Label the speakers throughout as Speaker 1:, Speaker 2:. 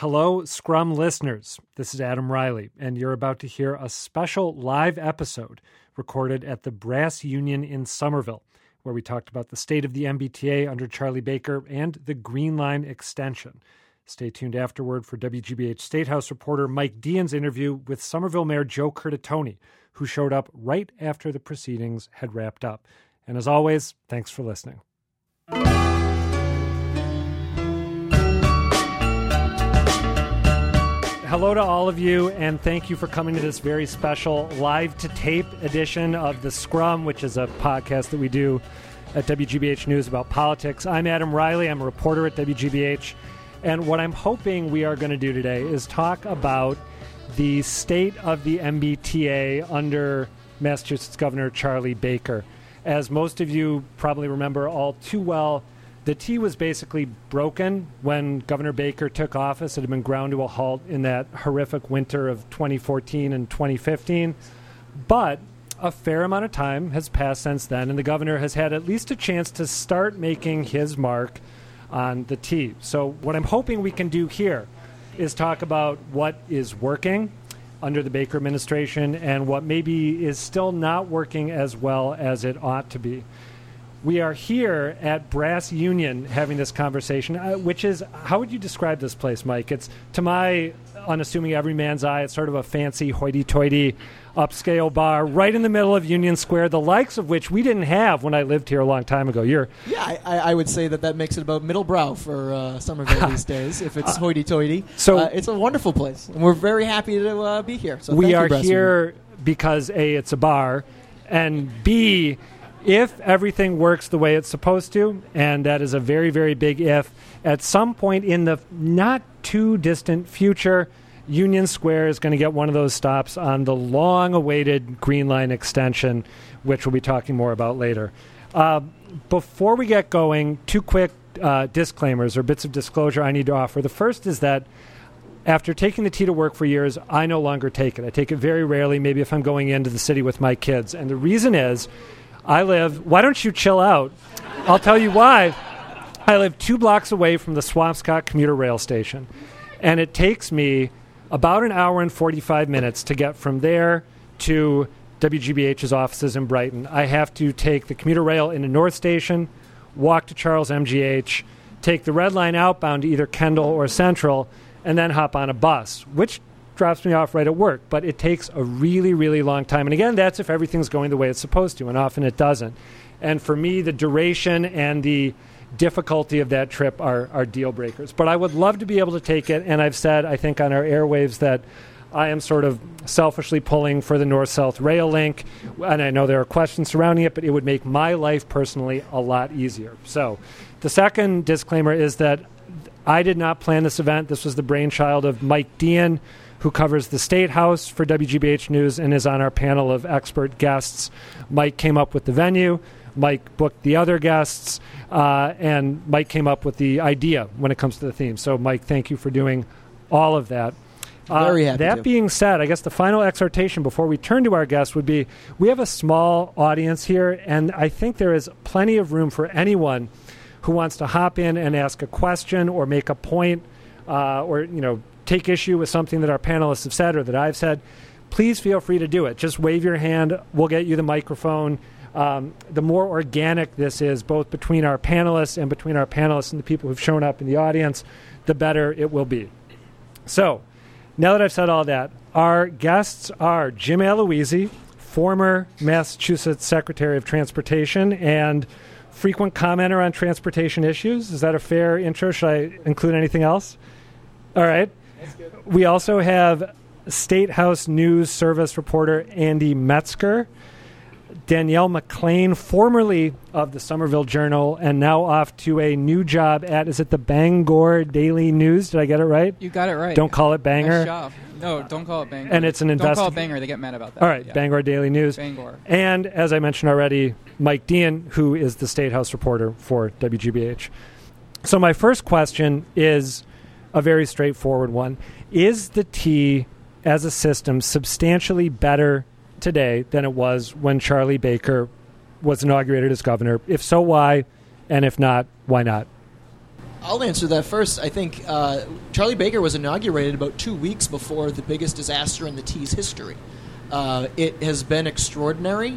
Speaker 1: Hello, Scrum listeners. This is Adam Reilly, and you're about to hear a special live episode recorded at the Brass Union in Somerville, where we talked about the state of the MBTA under Charlie Baker and the Green Line extension. Stay tuned afterward for WGBH State House reporter Mike Deehan's interview with Somerville Mayor Joe Curtatone, who showed up right after the proceedings had wrapped up. And as always, thanks for listening. Hello to all of you, and thank you for coming to this very special live to tape edition of The Scrum, which is a podcast that we do at WGBH News about politics. I'm Adam Reilly, I'm a reporter at WGBH, and what I'm hoping we are going to do today is talk about the state of the MBTA under Massachusetts Governor Charlie Baker. As most of you probably remember all too well, the T was basically broken when Governor Baker took office. It had been ground to a halt in that horrific winter of 2014 and 2015. But a fair amount of time has passed since then, and the governor has had at least a chance to start making his mark on the T. So, what I'm hoping we can do here is talk about what is working under the Baker administration and what maybe is still not working as well as it ought to be we are here at Brass Union having this conversation, uh, which is how would you describe this place, Mike? It's to my unassuming everyman's eye, it's sort of a fancy hoity-toity upscale bar right in the middle of Union Square, the likes of which we didn't have when I lived here a long time ago. You're
Speaker 2: yeah, I, I would say that that makes it about middle brow for uh, Somerville these days. If it's hoity-toity,
Speaker 1: so
Speaker 2: uh, it's a wonderful place, and we're very happy to uh, be here. So
Speaker 1: we
Speaker 2: are
Speaker 1: you, here because a it's a bar, and b if everything works the way it's supposed to, and that is a very, very big if, at some point in the not too distant future, Union Square is going to get one of those stops on the long awaited Green Line extension, which we'll be talking more about later. Uh, before we get going, two quick uh, disclaimers or bits of disclosure I need to offer. The first is that after taking the T to work for years, I no longer take it. I take it very rarely, maybe if I'm going into the city with my kids. And the reason is I live, why don't you chill out? I'll tell you why. I live two blocks away from the Swampscott commuter rail station. And it takes me about an hour and 45 minutes to get from there to WGBH's offices in Brighton. I have to take the commuter rail into North Station, walk to Charles MGH, take the red line outbound to either Kendall or Central, and then hop on a bus, which drops me off right at work. But it takes a really, really long time. And again, that's if everything's going the way it's supposed to, and often it doesn't. And for me, the duration and the difficulty of that trip are, are deal breakers. But I would love to be able to take it. And I've said, I think, on our airwaves that I am sort of selfishly pulling for the north south rail link. And I know there are questions surrounding it, but it would make my life personally a lot easier. So the second disclaimer is that I did not plan this event. This was the brainchild of Mike Deehan who covers the State House for WGBH News and is on our panel of expert guests. Mike came up with the venue. Mike booked the other guests, uh, and Mike came up with the idea when it comes to the theme. So, Mike, thank you for doing all of that.
Speaker 2: Uh.
Speaker 1: That
Speaker 2: to.
Speaker 1: being said, I guess the final exhortation before we turn to our guests would be: we have a small audience here, and I think there is plenty of room for anyone who wants to hop in and ask a question or make a point, uh, or you know, take issue with something that our panelists have said or that I've said, please feel free to do it. Just wave your hand. We'll get you the microphone. Um, the more organic this is, both between our panelists and between our panelists and the people who've shown up in the audience, the better it will be. So, now that I've said all that, our guests are Jim Aloisi, former Massachusetts Secretary of Transportation and frequent commenter on transportation issues. Is that a fair intro? Should I include anything else? All right. We also have State House News Service reporter Andy Metzger, Danielle McLean, formerly of the Somerville Journal, and now off to a new job at, is it the Bangor Daily News? Did I get it right?
Speaker 3: You got it right.
Speaker 1: Don't call it Banger.
Speaker 3: Nice no, don't call it Bangor.
Speaker 1: And it's an
Speaker 3: Don't call it Banger. They get mad about that.
Speaker 1: All right,
Speaker 3: yeah.
Speaker 1: Bangor Daily News.
Speaker 3: Bangor.
Speaker 1: And as I mentioned already, Mike Deehan, who is the State House reporter for WGBH. So my first question is a very straightforward one. Is the T as a system substantially better today than it was when Charlie Baker was inaugurated as governor? If so, why? And if not, why not?
Speaker 2: I'll answer that first. I think uh, Charlie Baker was inaugurated about two weeks before the biggest disaster in the T's history. Uh, it has been extraordinary.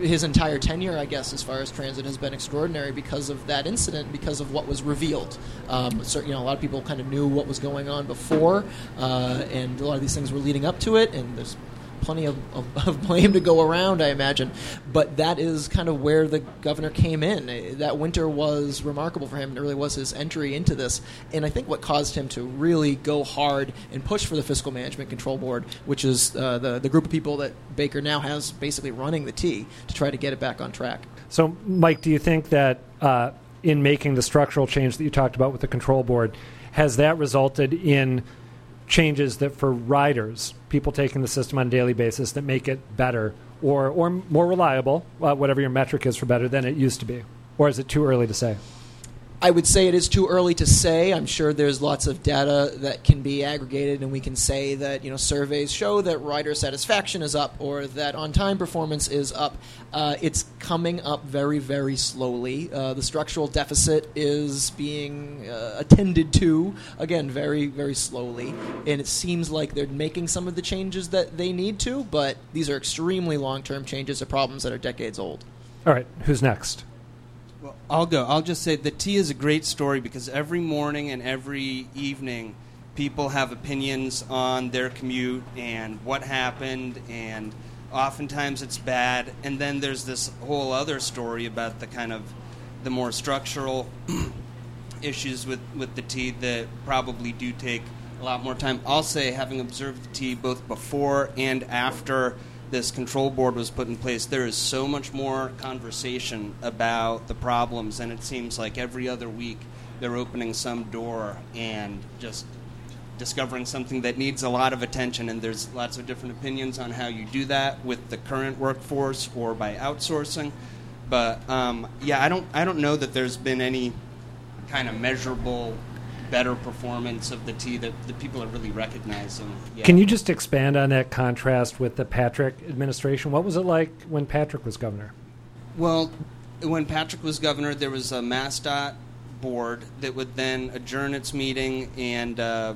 Speaker 2: His entire tenure, I guess, as far as transit has been extraordinary because of that incident, because of what was revealed. Um, you know, a lot of people kind of knew what was going on before, uh, and a lot of these things were leading up to it. And there's plenty of, of, of, blame to go around, I imagine. But that is kind of where the governor came in. That winter was remarkable for him, it really was his entry into this. And I think what caused him to really go hard and push for the Fiscal Management Control Board, which is uh, the, the group of people that Baker now has basically running the T to try to get it back on track.
Speaker 1: So, Mike, do you think that uh, in making the structural change that you talked about with the control board, has that resulted in changes that for riders, people taking the system on a daily basis, that make it better or or more reliable, uh, whatever your metric is for better than it used to be, or is it too early to say?
Speaker 2: I would say it is too early to say. I'm sure there's lots of data that can be aggregated, and we can say that you know surveys show that rider satisfaction is up or that on-time performance is up. Uh, it's coming up very, very slowly. Uh, the structural deficit is being uh, attended to again very, very slowly, and it seems like they're making some of the changes that they need to, but these are extremely long-term changes to problems that are decades old.
Speaker 1: All right, who's next?
Speaker 4: Well, I'll go. I'll just say the T is a great story because every morning and every evening, people have opinions on their commute and what happened, and oftentimes it's bad. And then there's this whole other story about the kind of the more structural issues with, with the T that probably do take a lot more time. I'll say, having observed the T both before and after this control board was put in place, there is so much more conversation about the problems, and it seems like every other week they're opening some door and just discovering something that needs a lot of attention. And there's lots of different opinions on how you do that with the current workforce or by outsourcing. But um, yeah, I don't I don't know that there's been any kind of measurable better performance of the T that the people are really recognizing.
Speaker 1: Yeah. Can you just expand on that contrast with the Patrick administration? What was it like when Patrick was governor?
Speaker 4: Well, when Patrick was governor, there was a MassDOT board that would then adjourn its meeting and uh,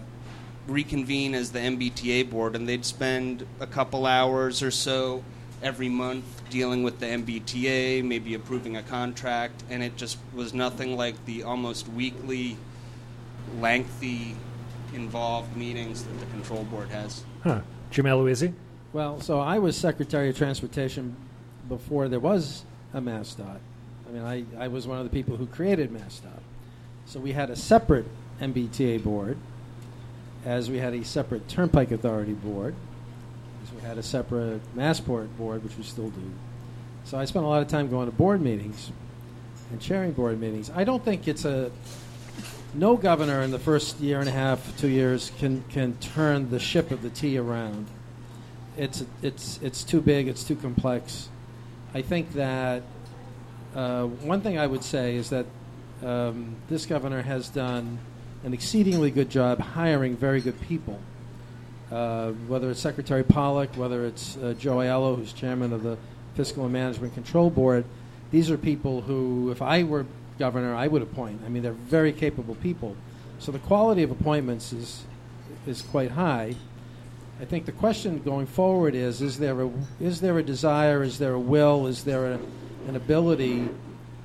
Speaker 4: reconvene as the MBTA board, and they'd spend a couple hours or so every month dealing with the MBTA, maybe approving a contract, and it just was nothing like the almost weekly lengthy, involved meetings that the control board has.
Speaker 1: Huh. Jim Aloisi?
Speaker 5: Well, so I was Secretary of Transportation before there was a MassDOT. I mean, I, I was one of the people who created MassDOT. So we had a separate MBTA board, as we had a separate Turnpike Authority board, as we had a separate Massport board, which we still do. So I spent a lot of time going to board meetings and chairing board meetings. I don't think it's a no governor in the first year and a half, two years can can turn the ship of the T around. It's it's it's too big. It's too complex. I think that uh, one thing I would say is that um, this governor has done an exceedingly good job hiring very good people. Uh, whether it's Secretary Pollack, whether it's uh, Joe Aiello, who's chairman of the Fiscal and Management Control Board, these are people who, if I were governor I would appoint. I mean, they're very capable people. So the quality of appointments is is quite high. I think the question going forward is: is there a is there a desire? Is there a will? Is there a, an ability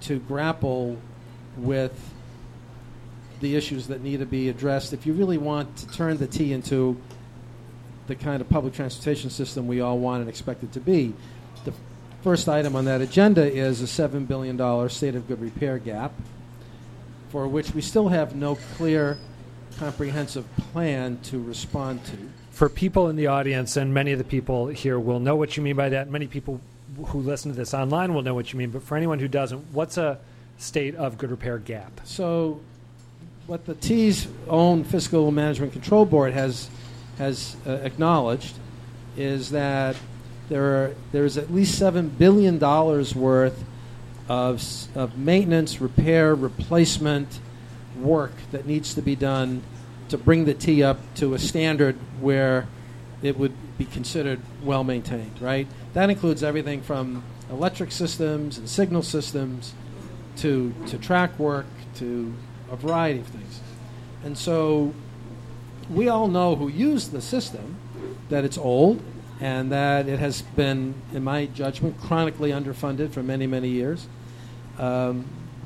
Speaker 5: to grapple with the issues that need to be addressed? If you really want to turn the T into the kind of public transportation system we all want and expect it to be, First item on that agenda is a $7 billion state of good repair gap, for which we still have no clear, comprehensive plan to respond to.
Speaker 1: For people in the audience, and many of the people here will know what you mean by that, many people who listen to this online will know what you mean, but for anyone who doesn't, what's a state of good repair gap?
Speaker 5: So, what the T's own Fiscal Management Control Board has, has uh, acknowledged is that there are there's at least seven billion dollars worth of of maintenance, repair, replacement work that needs to be done to bring the T up to a standard where it would be considered well maintained. Right. That includes everything from electric systems and signal systems to to track work to a variety of things. And so we all know who use the system that it's old and that it has been, in my judgment, chronically underfunded for many, many years. Um,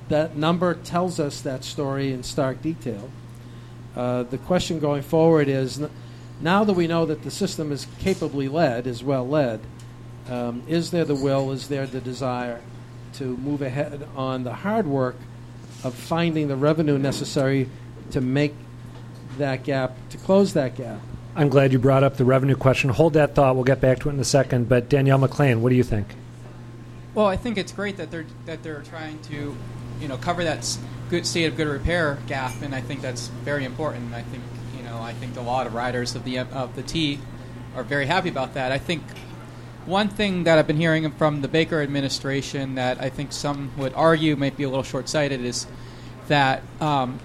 Speaker 5: that number tells us that story in stark detail. Uh, the question going forward is now that we know that the system is capably led, is well led, um, is there the will, is there the desire to move ahead on the hard work of finding the revenue necessary to make that gap, to close that gap?
Speaker 1: I'm glad you brought up the revenue question. Hold that thought. We'll get back to it in a second. But Danielle McLean, what do you think?
Speaker 3: Well, I think it's great that they're that they're trying to, you know, cover that good state of good repair gap, and I think that's very important. I think you know, I think a lot of riders of the of the T are very happy about that. I think one thing that I've been hearing from the Baker administration that I think some would argue might be a little short-sighted is that um,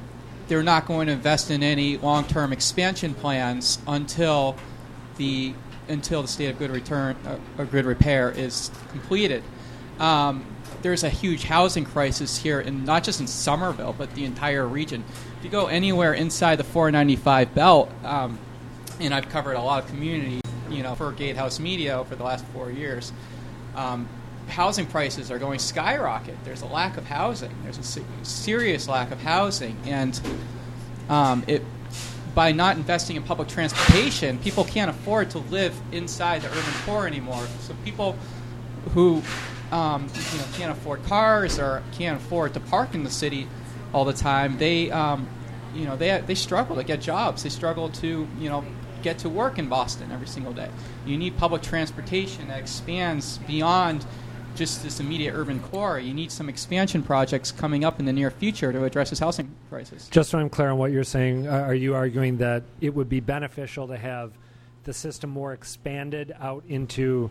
Speaker 3: they're not going to invest in any long-term expansion plans until the until the state of good return uh, or good repair is completed. Um, there's a huge housing crisis here, in not just in Somerville, but the entire region. If you go anywhere inside the 495 belt, um, and I've covered a lot of community, you know, for Gatehouse Media for the last four years. Um, housing prices are going skyrocket. There's a lack of housing. There's a serious lack of housing, and um, it by not investing in public transportation, people can't afford to live inside the urban core anymore. So people who um, you know can't afford cars or can't afford to park in the city all the time, they um, you know they they struggle to get jobs. They struggle to you know get to work in Boston every single day. You need public transportation that expands beyond just this immediate urban core. You need some expansion projects coming up in the near future to address this housing crisis.
Speaker 1: Just so I'm clear on what you're saying, uh, are you arguing that it would be beneficial to have the system more expanded out into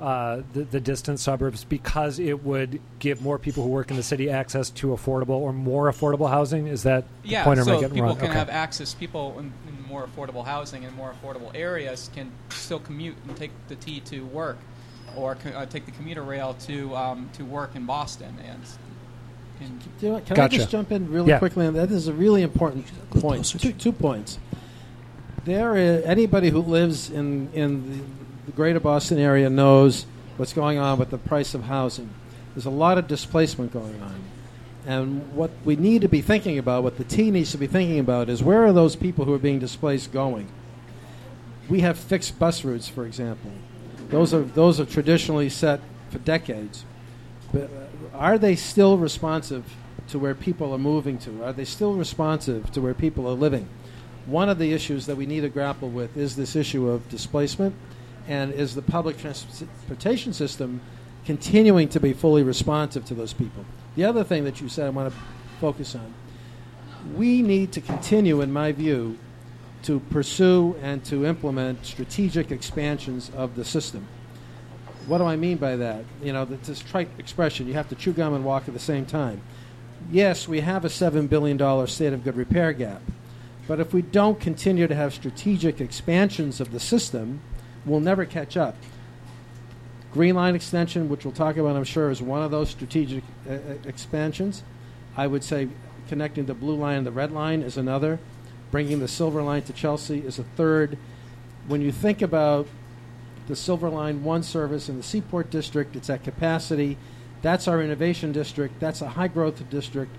Speaker 1: uh, the, the distant suburbs because it would give more people who work in the city access to affordable or more affordable housing? Is that the
Speaker 3: Yeah,
Speaker 1: point? am I
Speaker 3: so people
Speaker 1: wrong?
Speaker 3: can
Speaker 1: Okay.
Speaker 3: have access. People in, in more affordable housing and more affordable areas can still commute and take the T to work, or co- uh, take the commuter rail to um, to work in Boston. And, and
Speaker 5: Do you know can
Speaker 1: Gotcha.
Speaker 5: I just jump in really
Speaker 1: Yeah.
Speaker 5: quickly on that? This is a really important point. Two, two points. There, is, anybody who lives in in the, the greater Boston area knows what's going on with the price of housing. There's a lot of displacement going on, and what we need to be thinking about, what the T needs to be thinking about, is where are those people who are being displaced going? We have fixed bus routes, for example. Those are those are traditionally set for decades. But uh, are they still responsive to where people are moving to? Are they still responsive to where people are living? One of the issues that we need to grapple with is this issue of displacement, and is the public transportation system continuing to be fully responsive to those people? The other thing that you said I want to focus on we need to continue, in my view, to pursue and to implement strategic expansions of the system. What do I mean by that? You know, th- this trite expression, you have to chew gum and walk at the same time. Yes, we have a $7 billion state of good repair gap, but if we don't continue to have strategic expansions of the system, we'll never catch up. Green Line extension, which we'll talk about, I'm sure, is one of those strategic uh, uh, expansions. I would say connecting the blue line and the red line is another. Bringing the silver line to Chelsea is a third. When you think about the Silver Line 1 service in the Seaport District, it's at capacity. That's our innovation district. That's a high growth district.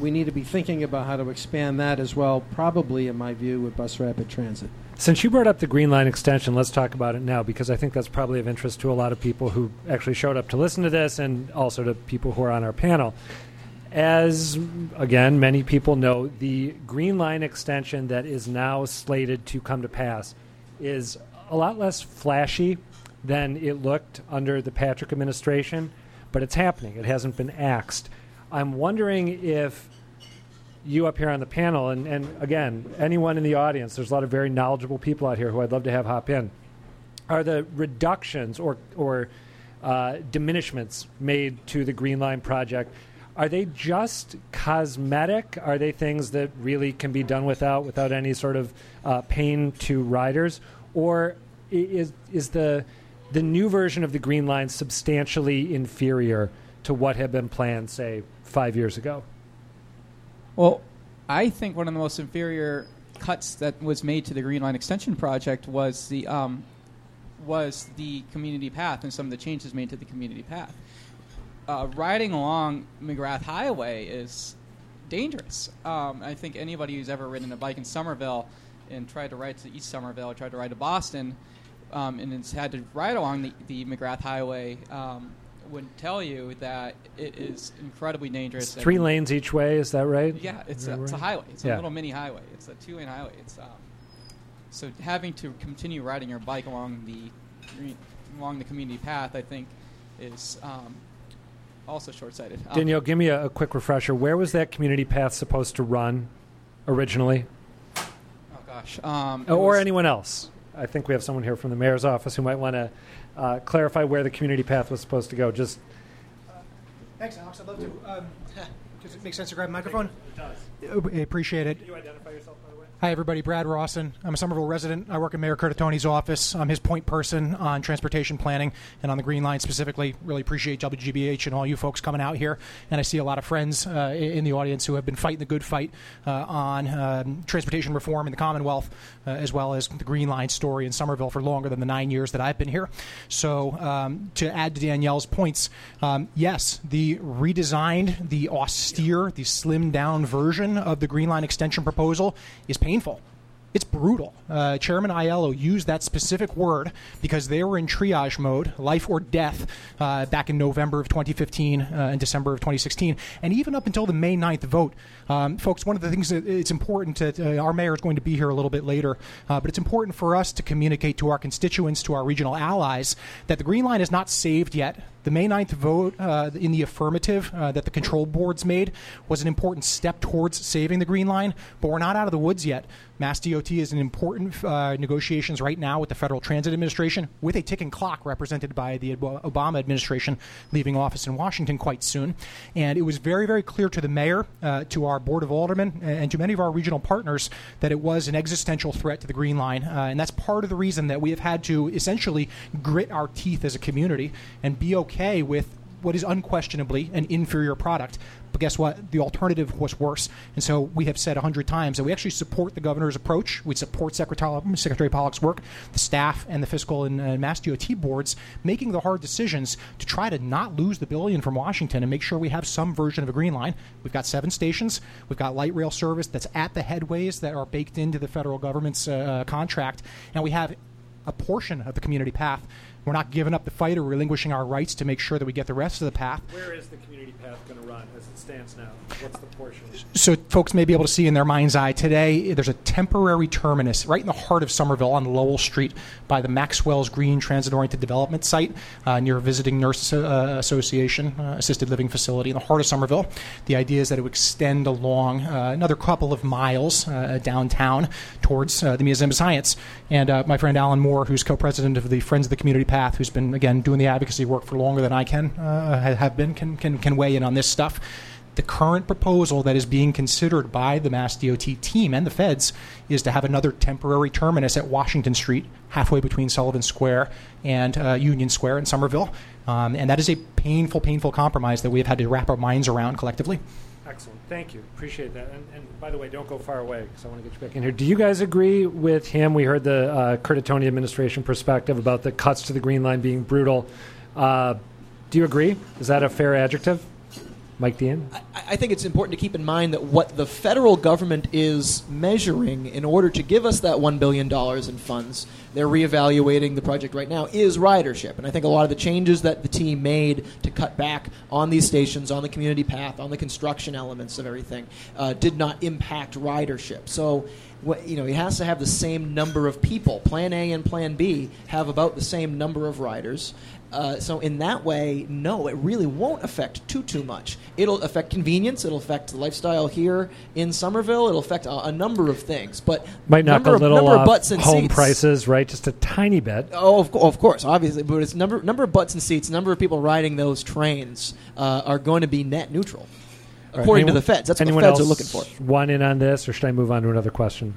Speaker 5: We need to be thinking about how to expand that as well, probably, in my view, with bus rapid transit.
Speaker 1: Since you brought up the Green Line extension, let's talk about it now because I think that's probably of interest to a lot of people who actually showed up to listen to this and also to people who are on our panel. As, again, many people know, the Green Line extension that is now slated to come to pass is a lot less flashy than it looked under the Patrick administration, but it's happening. It hasn't been axed. I'm wondering if you up here on the panel, and, and again, anyone in the audience, there's a lot of very knowledgeable people out here who I'd love to have hop in. Are the reductions or, or uh, diminishments made to the Green Line project, are they just cosmetic? Are they things that really can be done without, without any sort of uh, pain to riders? Or is, is the, the new version of the Green Line substantially inferior to what had been planned, say, five years ago?
Speaker 3: Well, I think one of the most inferior cuts that was made to the Green Line Extension project was the um, was the community path and some of the changes made to the community path. Uh, riding along McGrath Highway is dangerous. Um, I think anybody who's ever ridden a bike in Somerville and tried to ride to East Somerville or tried to ride to Boston um, and has had to ride along the, the McGrath Highway um, would tell you that it is incredibly dangerous.
Speaker 1: It's three lanes each way. Is that right?
Speaker 3: yeah, it's a, it's a highway. It's
Speaker 1: Yeah.
Speaker 3: a little mini highway. It's a two-lane highway. It's um, so having to continue riding your bike along the along the community path, I think, is also short-sighted. Um,
Speaker 1: Danielle, give me a, a quick refresher. Where was that community path supposed to run originally,
Speaker 3: Oh gosh. Um,
Speaker 1: or
Speaker 3: was-
Speaker 1: anyone else? I think we have someone here from the mayor's office who might want to uh, clarify where the community path was supposed to go. Just
Speaker 6: Thanks, Alex. I'd love to. Um, does it make sense to grab a microphone? It does. I appreciate it.
Speaker 1: you identify yourself, by the way?
Speaker 6: Hi, everybody. Brad Rawson. I'm a Somerville resident. I work in Mayor Curtatone's office. I'm his point person on transportation planning and on the Green Line specifically. Really appreciate WGBH and all you folks coming out here. And I see a lot of friends uh, in the audience who have been fighting the good fight uh, on um, transportation reform in the Commonwealth, uh, as well as the Green Line story in Somerville for longer than the nine years that I've been here. So, um, to add to Danielle's points, um, yes, the redesigned, the austere, the slimmed down version of the Green Line extension proposal is painful. It's brutal. Uh, Chairman Aiello used that specific word because they were in triage mode, life or death, uh, back in November of 2015 uh, and December of 2016. And even up until the May 9th vote, um, folks, one of the things that it's important to, uh, our mayor is going to be here a little bit later, uh, but it's important for us to communicate to our constituents, to our regional allies, that the Green Line is not saved yet. The May 9th vote uh, in the affirmative uh, that the control boards made was an important step towards saving the Green Line, but we're not out of the woods yet. Mass is in important uh, negotiations right now with the Federal Transit Administration, with a ticking clock represented by the Obama administration leaving office in Washington quite soon. And it was very, very clear to the mayor, uh, to our Board of Aldermen, and to many of our regional partners that it was an existential threat to the Green Line. Uh, and that's part of the reason that we have had to essentially grit our teeth as a community and be okay with what is unquestionably an inferior product. But guess what? The alternative was worse. And so we have said a hundred times that we actually support the governor's approach. We support Secretary, Secretary Pollack's work, the staff, and the fiscal and uh, Mass DOT boards making the hard decisions to try to not lose the billion from Washington and make sure we have some version of a green line. We've got seven stations. We've got light rail service that's at the headways that are baked into the federal government's uh, contract. And we have a portion of the community path. We're not giving up the fight or relinquishing our rights to make sure that we get the rest of the path.
Speaker 1: Where is the community path going to run as it stands now? What's the portion?
Speaker 6: So folks may be able to see in their mind's eye today, there's a temporary terminus right in the heart of Somerville on Lowell Street by the Maxwell's Green Transit Oriented Development site uh, near Visiting Nurse uh, Association uh, Assisted Living Facility in the heart of Somerville. The idea is that it would extend along uh, another couple of miles uh, downtown towards uh, the Museum of Science. And my friend Alan Moore, who's co-president of the Friends of the Community Path, who's been again doing the advocacy work for longer than I can have been, can, can can weigh in on this stuff the current proposal that is being considered by the Mass DOT team and the feds is to have another temporary terminus at Washington Street, halfway between Sullivan Square and uh, Union Square in Somerville. Um, and that is a painful, painful compromise that we have had to wrap our minds around collectively.
Speaker 1: Excellent. Thank you. Appreciate that. And, and by the way, don't go far away because I want to get you back in here. Do you guys agree with him? We heard the uh, Curtatone administration perspective about the cuts to the Green Line being brutal. Uh, do you agree? Is that a fair adjective? Mike Deehan?
Speaker 2: I, I think it's important to keep in mind that what the federal government is measuring in order to give us that $1 billion in funds, they're reevaluating the project right now, is ridership. And I think a lot of the changes that the team made to cut back on these stations, on the community path, on the construction elements of everything, uh, did not impact ridership. So, you know, it has to have the same number of people. Plan A and Plan B have about the same number of riders. Uh, so in that way, no, it really won't affect too too much. It'll affect convenience. It'll affect the lifestyle here in Somerville. It'll affect a, a number of things, but
Speaker 1: Might knock
Speaker 2: number
Speaker 1: a
Speaker 2: of,
Speaker 1: little
Speaker 2: number of
Speaker 1: off
Speaker 2: butts and
Speaker 1: home
Speaker 2: seats.
Speaker 1: prices, right? Just a tiny bit.
Speaker 2: Oh, of, of course, obviously, but it's number number of butts and seats, number of people riding those trains uh, are going to be net neutral, according to
Speaker 1: Anyone-
Speaker 2: the feds. That's what the feds are looking for.
Speaker 1: One in on this, or should I move on to another question?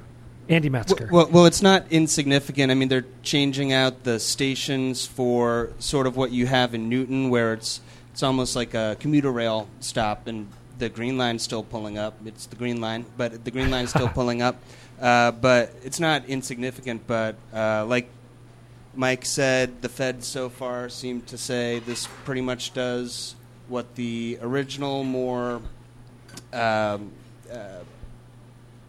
Speaker 1: Andy Metzger.
Speaker 4: Well, well, it's not insignificant. I mean, they're changing out the stations for sort of what you have in Newton, where it's it's almost like a commuter rail stop, and the Green Line's still pulling up. It's the Green Line, but the Green Line's still pulling up. Uh, but it's not insignificant. But uh, like Mike said, the Fed so far seem to say this pretty much does what the original, more um, uh,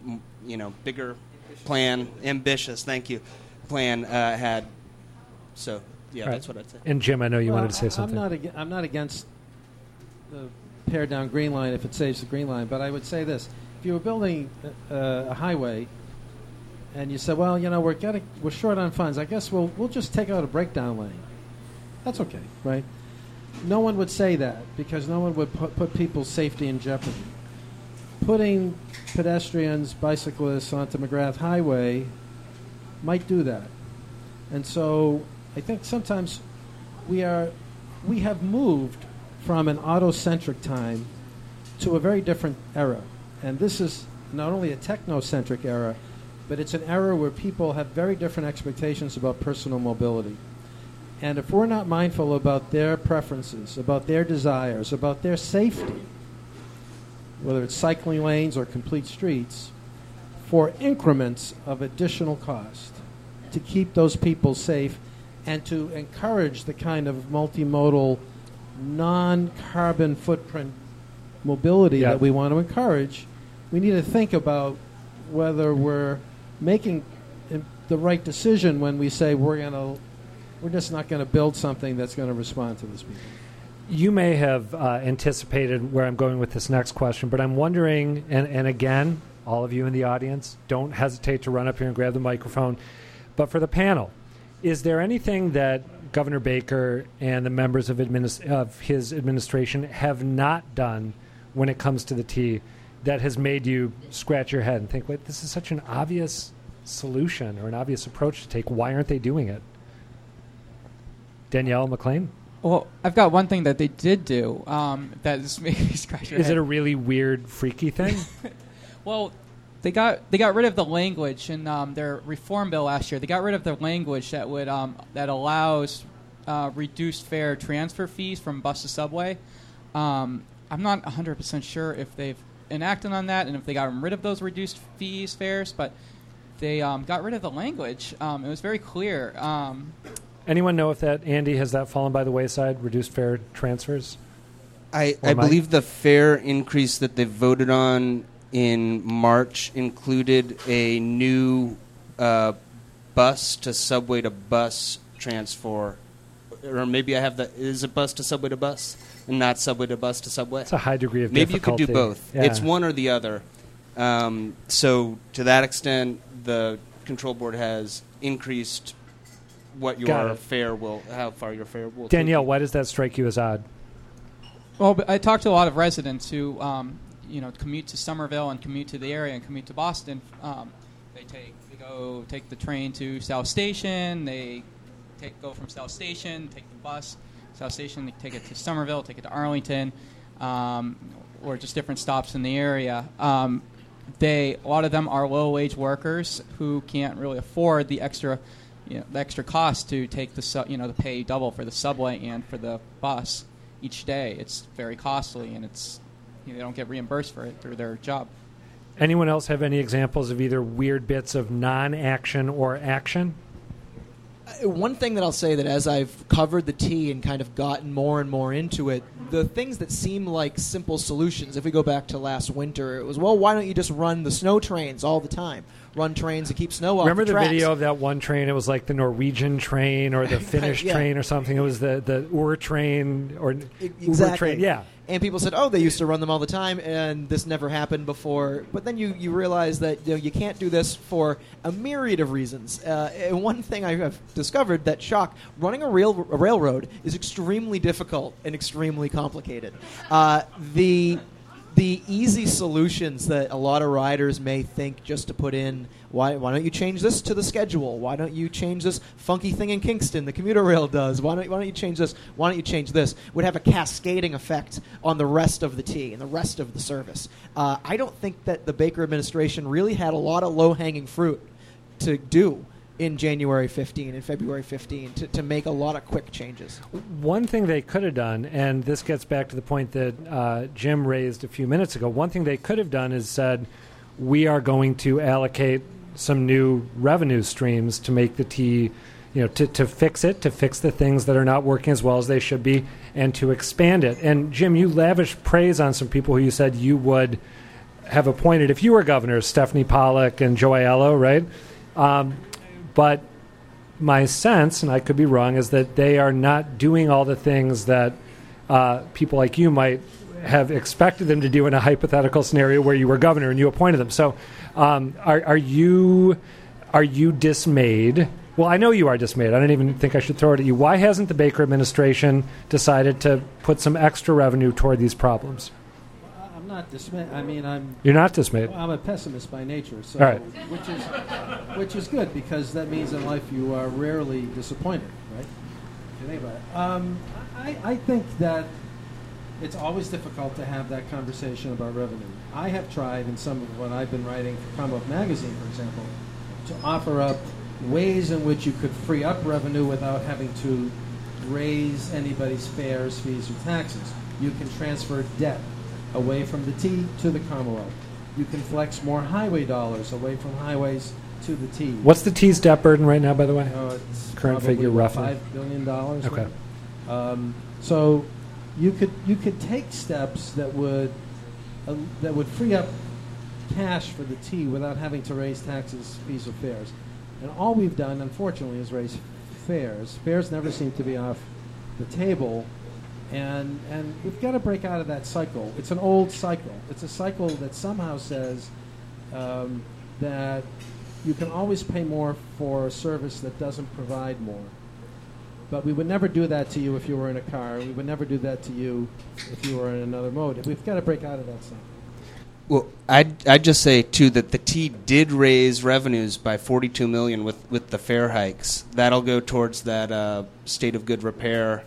Speaker 4: m- you know, bigger plan, ambitious. Thank you, plan uh, had. So yeah,
Speaker 1: Right.
Speaker 4: that's what I'd say.
Speaker 1: And Jim, I know you
Speaker 5: Well,
Speaker 1: wanted to say
Speaker 5: I-
Speaker 1: something.
Speaker 5: I'm not, ag- I'm not against the pared down green line if it saves the green line, but I would say this: if you were building uh, a highway, and you said, "Well, you know, we're getting we're short on funds. I guess we'll we'll just take out a breakdown lane." That's okay, right? No one would say that because no one would put, put people's safety in jeopardy. Putting pedestrians, bicyclists onto McGrath Highway might do that. And so I think sometimes we are we have moved from an autocentric time to a very different era. And this is not only a technocentric era, but it's an era where people have very different expectations about personal mobility. And if we're not mindful about their preferences, about their desires, about their safety, whether it's cycling lanes or complete streets, for increments of additional cost to keep those people safe and to encourage the kind of multimodal, non carbon footprint mobility
Speaker 1: Yeah.
Speaker 5: that we want to encourage, we need to think about whether we're making the right decision when we say we're going to we're just not going to build something that's going to respond to this people.
Speaker 1: You may have uh, anticipated where I'm going with this next question, but I'm wondering, and, and again, all of you in the audience, don't hesitate to run up here and grab the microphone. But for the panel, is there anything that Governor Baker and the members of, administ- of his administration have not done when it comes to the T that has made you scratch your head and think, wait, this is such an obvious solution or an obvious approach to take. Why aren't they doing it? Danielle McLean?
Speaker 3: Well, I've got one thing that they did do um, that is making me scratch your
Speaker 1: Is
Speaker 3: head.
Speaker 1: it a really weird, freaky thing?
Speaker 3: Well, they got they got rid of the language in um, their reform bill last year. They got rid of the language that would um, that allows uh, reduced fare transfer fees from bus to subway. Um, I'm not 100 percent sure if they've enacted on that and if they got rid of those reduced fees fares, but they um, got rid of the language. Um, it was very clear.
Speaker 1: Anyone know if that Andy has that fallen by the wayside? Reduced fare transfers.
Speaker 4: I, I
Speaker 1: Mike?
Speaker 4: believe the fare increase that they voted on in March included a new uh, bus to subway to bus transfer, or maybe I have the is it bus to subway to bus and not subway to bus to subway.
Speaker 1: It's a high degree of
Speaker 4: Maybe you could do both.
Speaker 1: Yeah.
Speaker 4: It's one or the other. Um, so to that extent, the control board has increased what your
Speaker 1: it.
Speaker 4: fare will, how far your fare will.
Speaker 1: Danielle,
Speaker 4: you.
Speaker 1: why does that strike you as odd?
Speaker 3: Well, I talked to a lot of residents who, um, you know, commute to Somerville and commute to the area and commute to Boston. Um, they take they go take the train to South Station. They take go from South Station, take the bus South Station, they take it to Somerville, take it to Arlington, um, or just different stops in the area. Um, they a lot of them are low wage workers who can't really afford the extra. You know, the extra cost to take the su- you know to pay double for the subway and for the bus each day. It's very costly, and it's you know, they don't get reimbursed for it through their job.
Speaker 1: Anyone else have any examples of either weird bits of non-action or action?
Speaker 2: Uh, One thing that I'll say that as I've covered the T and kind of gotten more and more into it, the things that seem like simple solutions, if we go back to last winter, it was, well, why don't you just run the snow trains all the time? Run trains to keep snow off
Speaker 1: Remember
Speaker 2: the
Speaker 1: the video of that one train? It was like the Norwegian train or the Finnish
Speaker 2: Yeah.
Speaker 1: train or something. It was the the Ur train or
Speaker 2: E-
Speaker 1: Uber train. Yeah.
Speaker 2: And people said, "Oh, they used to run them all the time, and this never happened before." But then you, you realize that you, know, you can't do this for a myriad of reasons. Uh, and one thing I have discovered that shock: running a rail a railroad is extremely difficult and extremely complicated. Uh, the the easy solutions that a lot of riders may think just to put in why, why don't you change this to the schedule? Why don't you change this funky thing in kingston the commuter rail does? Why don't, why don't you change this? Why don't you change this? Would have a cascading effect on the rest of the t and the rest of the service. Uh, i don't think that the baker administration really had a lot of low-hanging fruit to do in January 15 and February 15 to, to make a lot of quick changes.
Speaker 1: One thing they could have done, and this gets back to the point that uh, Jim raised a few minutes ago. One thing they could have done is said, "We are going to allocate some new revenue streams to make the T, you know, to, to fix it, to fix the things that are not working as well as they should be, and to expand it." And Jim, you lavished praise on some people who you said you would have appointed if you were governor, Stephanie Pollack and Joe Aiello, right? Um, but my sense, and I could be wrong, is that they are not doing all the things that uh, people like you might have expected them to do in a hypothetical scenario where you were governor and you appointed them. So, um, are, are you are you dismayed? Well, I know you are dismayed. I don't even think I should throw it at you. Why hasn't the Baker administration decided to put some extra revenue toward these problems?
Speaker 5: I'm not dismayed. I mean, I'm
Speaker 1: You're not dismayed.
Speaker 5: Well, I'm a pessimist by nature, so
Speaker 1: right.
Speaker 5: which is which is good because that means in life you are rarely disappointed, right? If you think about it. Um, I, I think that it's always difficult to have that conversation about revenue. I have tried in some of what I've been writing for Commonwealth Magazine, for example, to offer up ways in which you could free up revenue without having to raise anybody's fares, fees, or taxes. You can transfer debt away from the T to the Commonwealth. You can flex more highway dollars away from highways to the T.
Speaker 1: What's the T's debt burden right now, by the way?
Speaker 5: Uh, it's
Speaker 1: Current figure, roughly?
Speaker 5: Five billion dollars.
Speaker 1: Okay.
Speaker 5: Um, so you could you could take steps that would uh, that would free up cash for the T without having to raise taxes, fees, or fares. And all we've done, unfortunately, is raise fares. Fares never seem to be off the table, and and we've got to break out of that cycle. It's an old cycle. It's a cycle that somehow says um, that you can always pay more for a service that doesn't provide more. But we would never do that to you if you were in a car. We would never do that to you if you were in another mode. We've got to break out of that cycle.
Speaker 4: Well, I'd, I'd just say too that the T did raise revenues by 42 million with, with the fare hikes. That'll go towards that uh, state of good repair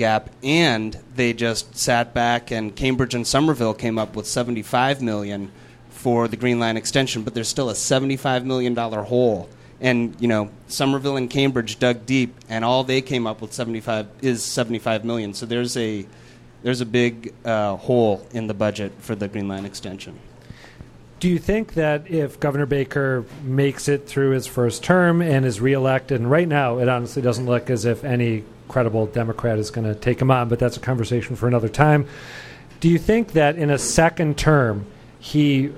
Speaker 4: gap, and they just sat back and Cambridge and Somerville came up with 75 million for the Green Line extension, but there's still a 75 million dollar hole. And you know, Somerville and Cambridge dug deep, and all they came up with 75 is 75 million. So there's a there's a big uh, hole in the budget for the Green Line extension.
Speaker 1: Do you think that if Governor Baker makes it through his first term and is reelected, and right now it honestly doesn't look as if any credible Democrat is going to take him on, but that's a conversation for another time. Do you think that in a second term he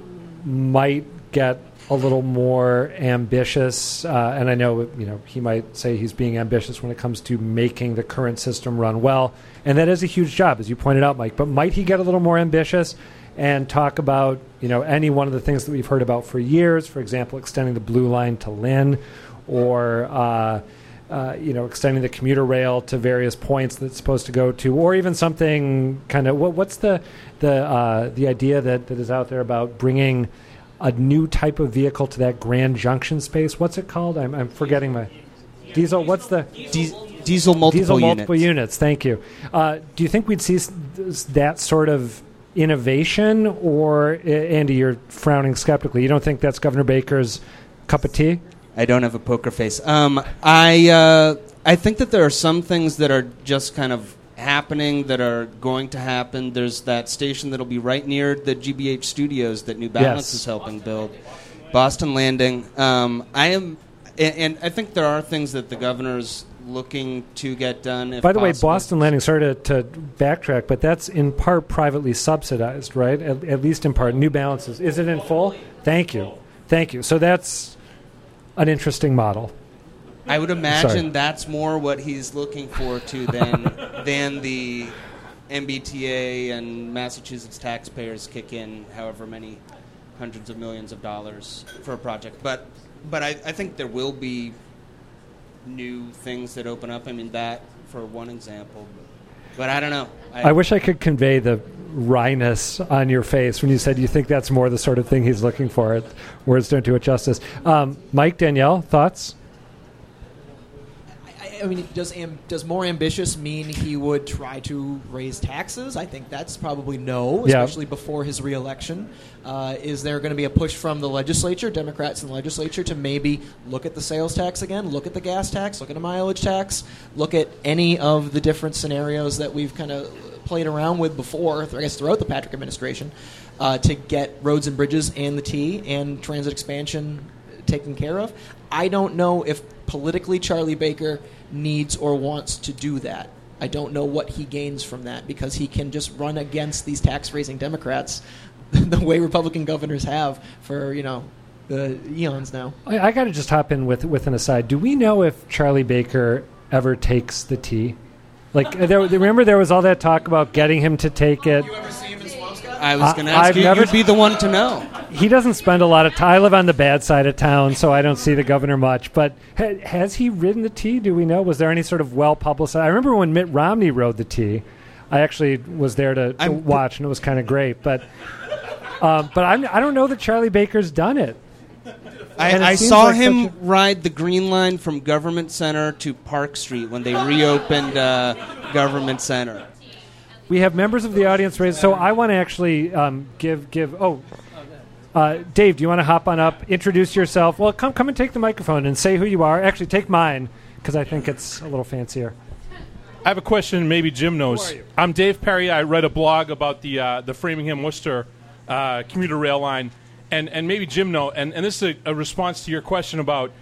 Speaker 1: might get a little more ambitious? Uh, and I know you know he might say he's being ambitious when it comes to making the current system run well, and that is a huge job, as you pointed out, Mike. But might he get a little more ambitious? and talk about you know any one of the things that we've heard about for years. For example, extending the blue line to Lynn, or uh, uh, you know extending the commuter rail to various points that's supposed to go to, or even something kind of what, what's the the uh, the idea that, that is out there about bringing a new type of vehicle to that Grand Junction space. What's it called? I'm, I'm forgetting my diesel. What's the
Speaker 4: Diesel, diesel multiple
Speaker 1: diesel
Speaker 4: units.
Speaker 1: multiple units? Thank you. Uh, do you think we'd see that sort of innovation, or Andy, you're frowning skeptically? You don't think that's Governor Baker's cup of tea?
Speaker 4: I don't have a poker face. Um, I uh, I think that there are some things that are just kind of happening that are going to happen. There's that station that'll be right near the GBH studios that New Balance
Speaker 1: Yes.
Speaker 4: is helping build, Boston Landing. Um, I am, and, and I think there are things that the governor's looking to get done. If
Speaker 1: By the way. Boston Landing. Sorry to, to backtrack, but that's in part privately subsidized, right? At, at least in part. New Balances. Is it in full? Thank you, thank you. So that's an interesting model.
Speaker 4: I would imagine
Speaker 1: Sorry.
Speaker 4: that's more what he's looking for to than than the MBTA and Massachusetts taxpayers kick in however many hundreds of millions of dollars for a project. But but I, I think there will be new things that open up. I mean that for one example. But I don't know.
Speaker 1: I wish I could convey the wryness on your face when you said you think that's more the sort of thing he's looking for. It, words don't do it justice. Um, Mike, Danielle, thoughts?
Speaker 2: I, I mean, does am, does more ambitious mean he would try to raise taxes? I think that's probably no,
Speaker 1: Yeah.
Speaker 2: especially before his reelection. Uh, is there going to be a push from the legislature, Democrats in the legislature, to maybe look at the sales tax again, look at the gas tax, look at a mileage tax, look at any of the different scenarios that we've kind of played around with before, I guess throughout the Patrick administration, uh, to get roads and bridges and the T and transit expansion taken care of. I don't know if politically Charlie Baker needs or wants to do that. I don't know what he gains from that because he can just run against these tax raising Democrats the way Republican governors have for, you know, the eons now.
Speaker 1: I, I got to just hop in with with an aside. Do we know if Charlie Baker ever takes the T? Like, there, remember there was all that talk about getting him to take it.
Speaker 2: ever see him in Swampscott?
Speaker 4: I was going to ask
Speaker 1: I've
Speaker 4: you.
Speaker 1: never-
Speaker 4: You'd be the one to know.
Speaker 1: He doesn't spend a lot of time. I live on the bad side of town, so I don't see the governor much. But ha- has he ridden the T? Do we know? Was there any sort of well publicized? I remember when Mitt Romney rode the T. I actually was there to, to watch, and it was kind of great. But um, but I'm, I don't know that Charlie Baker's done it. And it
Speaker 4: I, I saw
Speaker 1: like
Speaker 4: him
Speaker 1: such
Speaker 4: ride the Green Line from Government Center to Park Street when they reopened uh, Government Center.
Speaker 1: We have members of the audience raised, so I want to actually um, give give. Oh, uh, Dave, do you want to hop on up, introduce yourself? Well, come come and take the microphone and say who you are. Actually, take mine because I think it's a little fancier.
Speaker 7: I have a question. Maybe Jim knows. I'm Dave Perry. I read a blog about the uh, the Framingham Worcester uh, commuter rail line, and and maybe Jim know. And and this is a, a response to your question about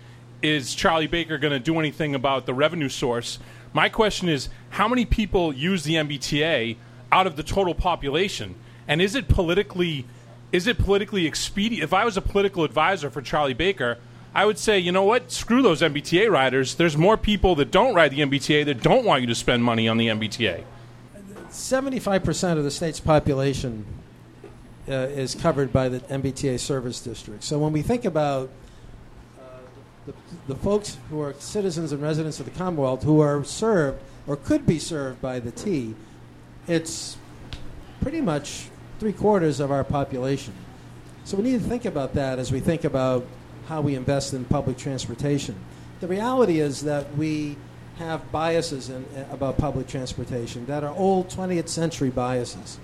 Speaker 7: is Charlie Baker going to do anything about the revenue source? My question is, how many people use the MBTA out of the total population, and is it politically is it politically expedient? If I was a political advisor for Charlie Baker. I would say, you know what? Screw those MBTA riders. There's more people that don't ride the MBTA that don't want you to spend money on the MBTA.
Speaker 5: 75% of the state's population uh, is covered by the MBTA service district. So when we think about uh, the, the folks who are citizens and residents of the Commonwealth who are served or could be served by the T, it's pretty much three quarters of our population. So we need to think about that as we think about how we invest in public transportation. The reality is that we have biases in, about public transportation that are old 20th century biases.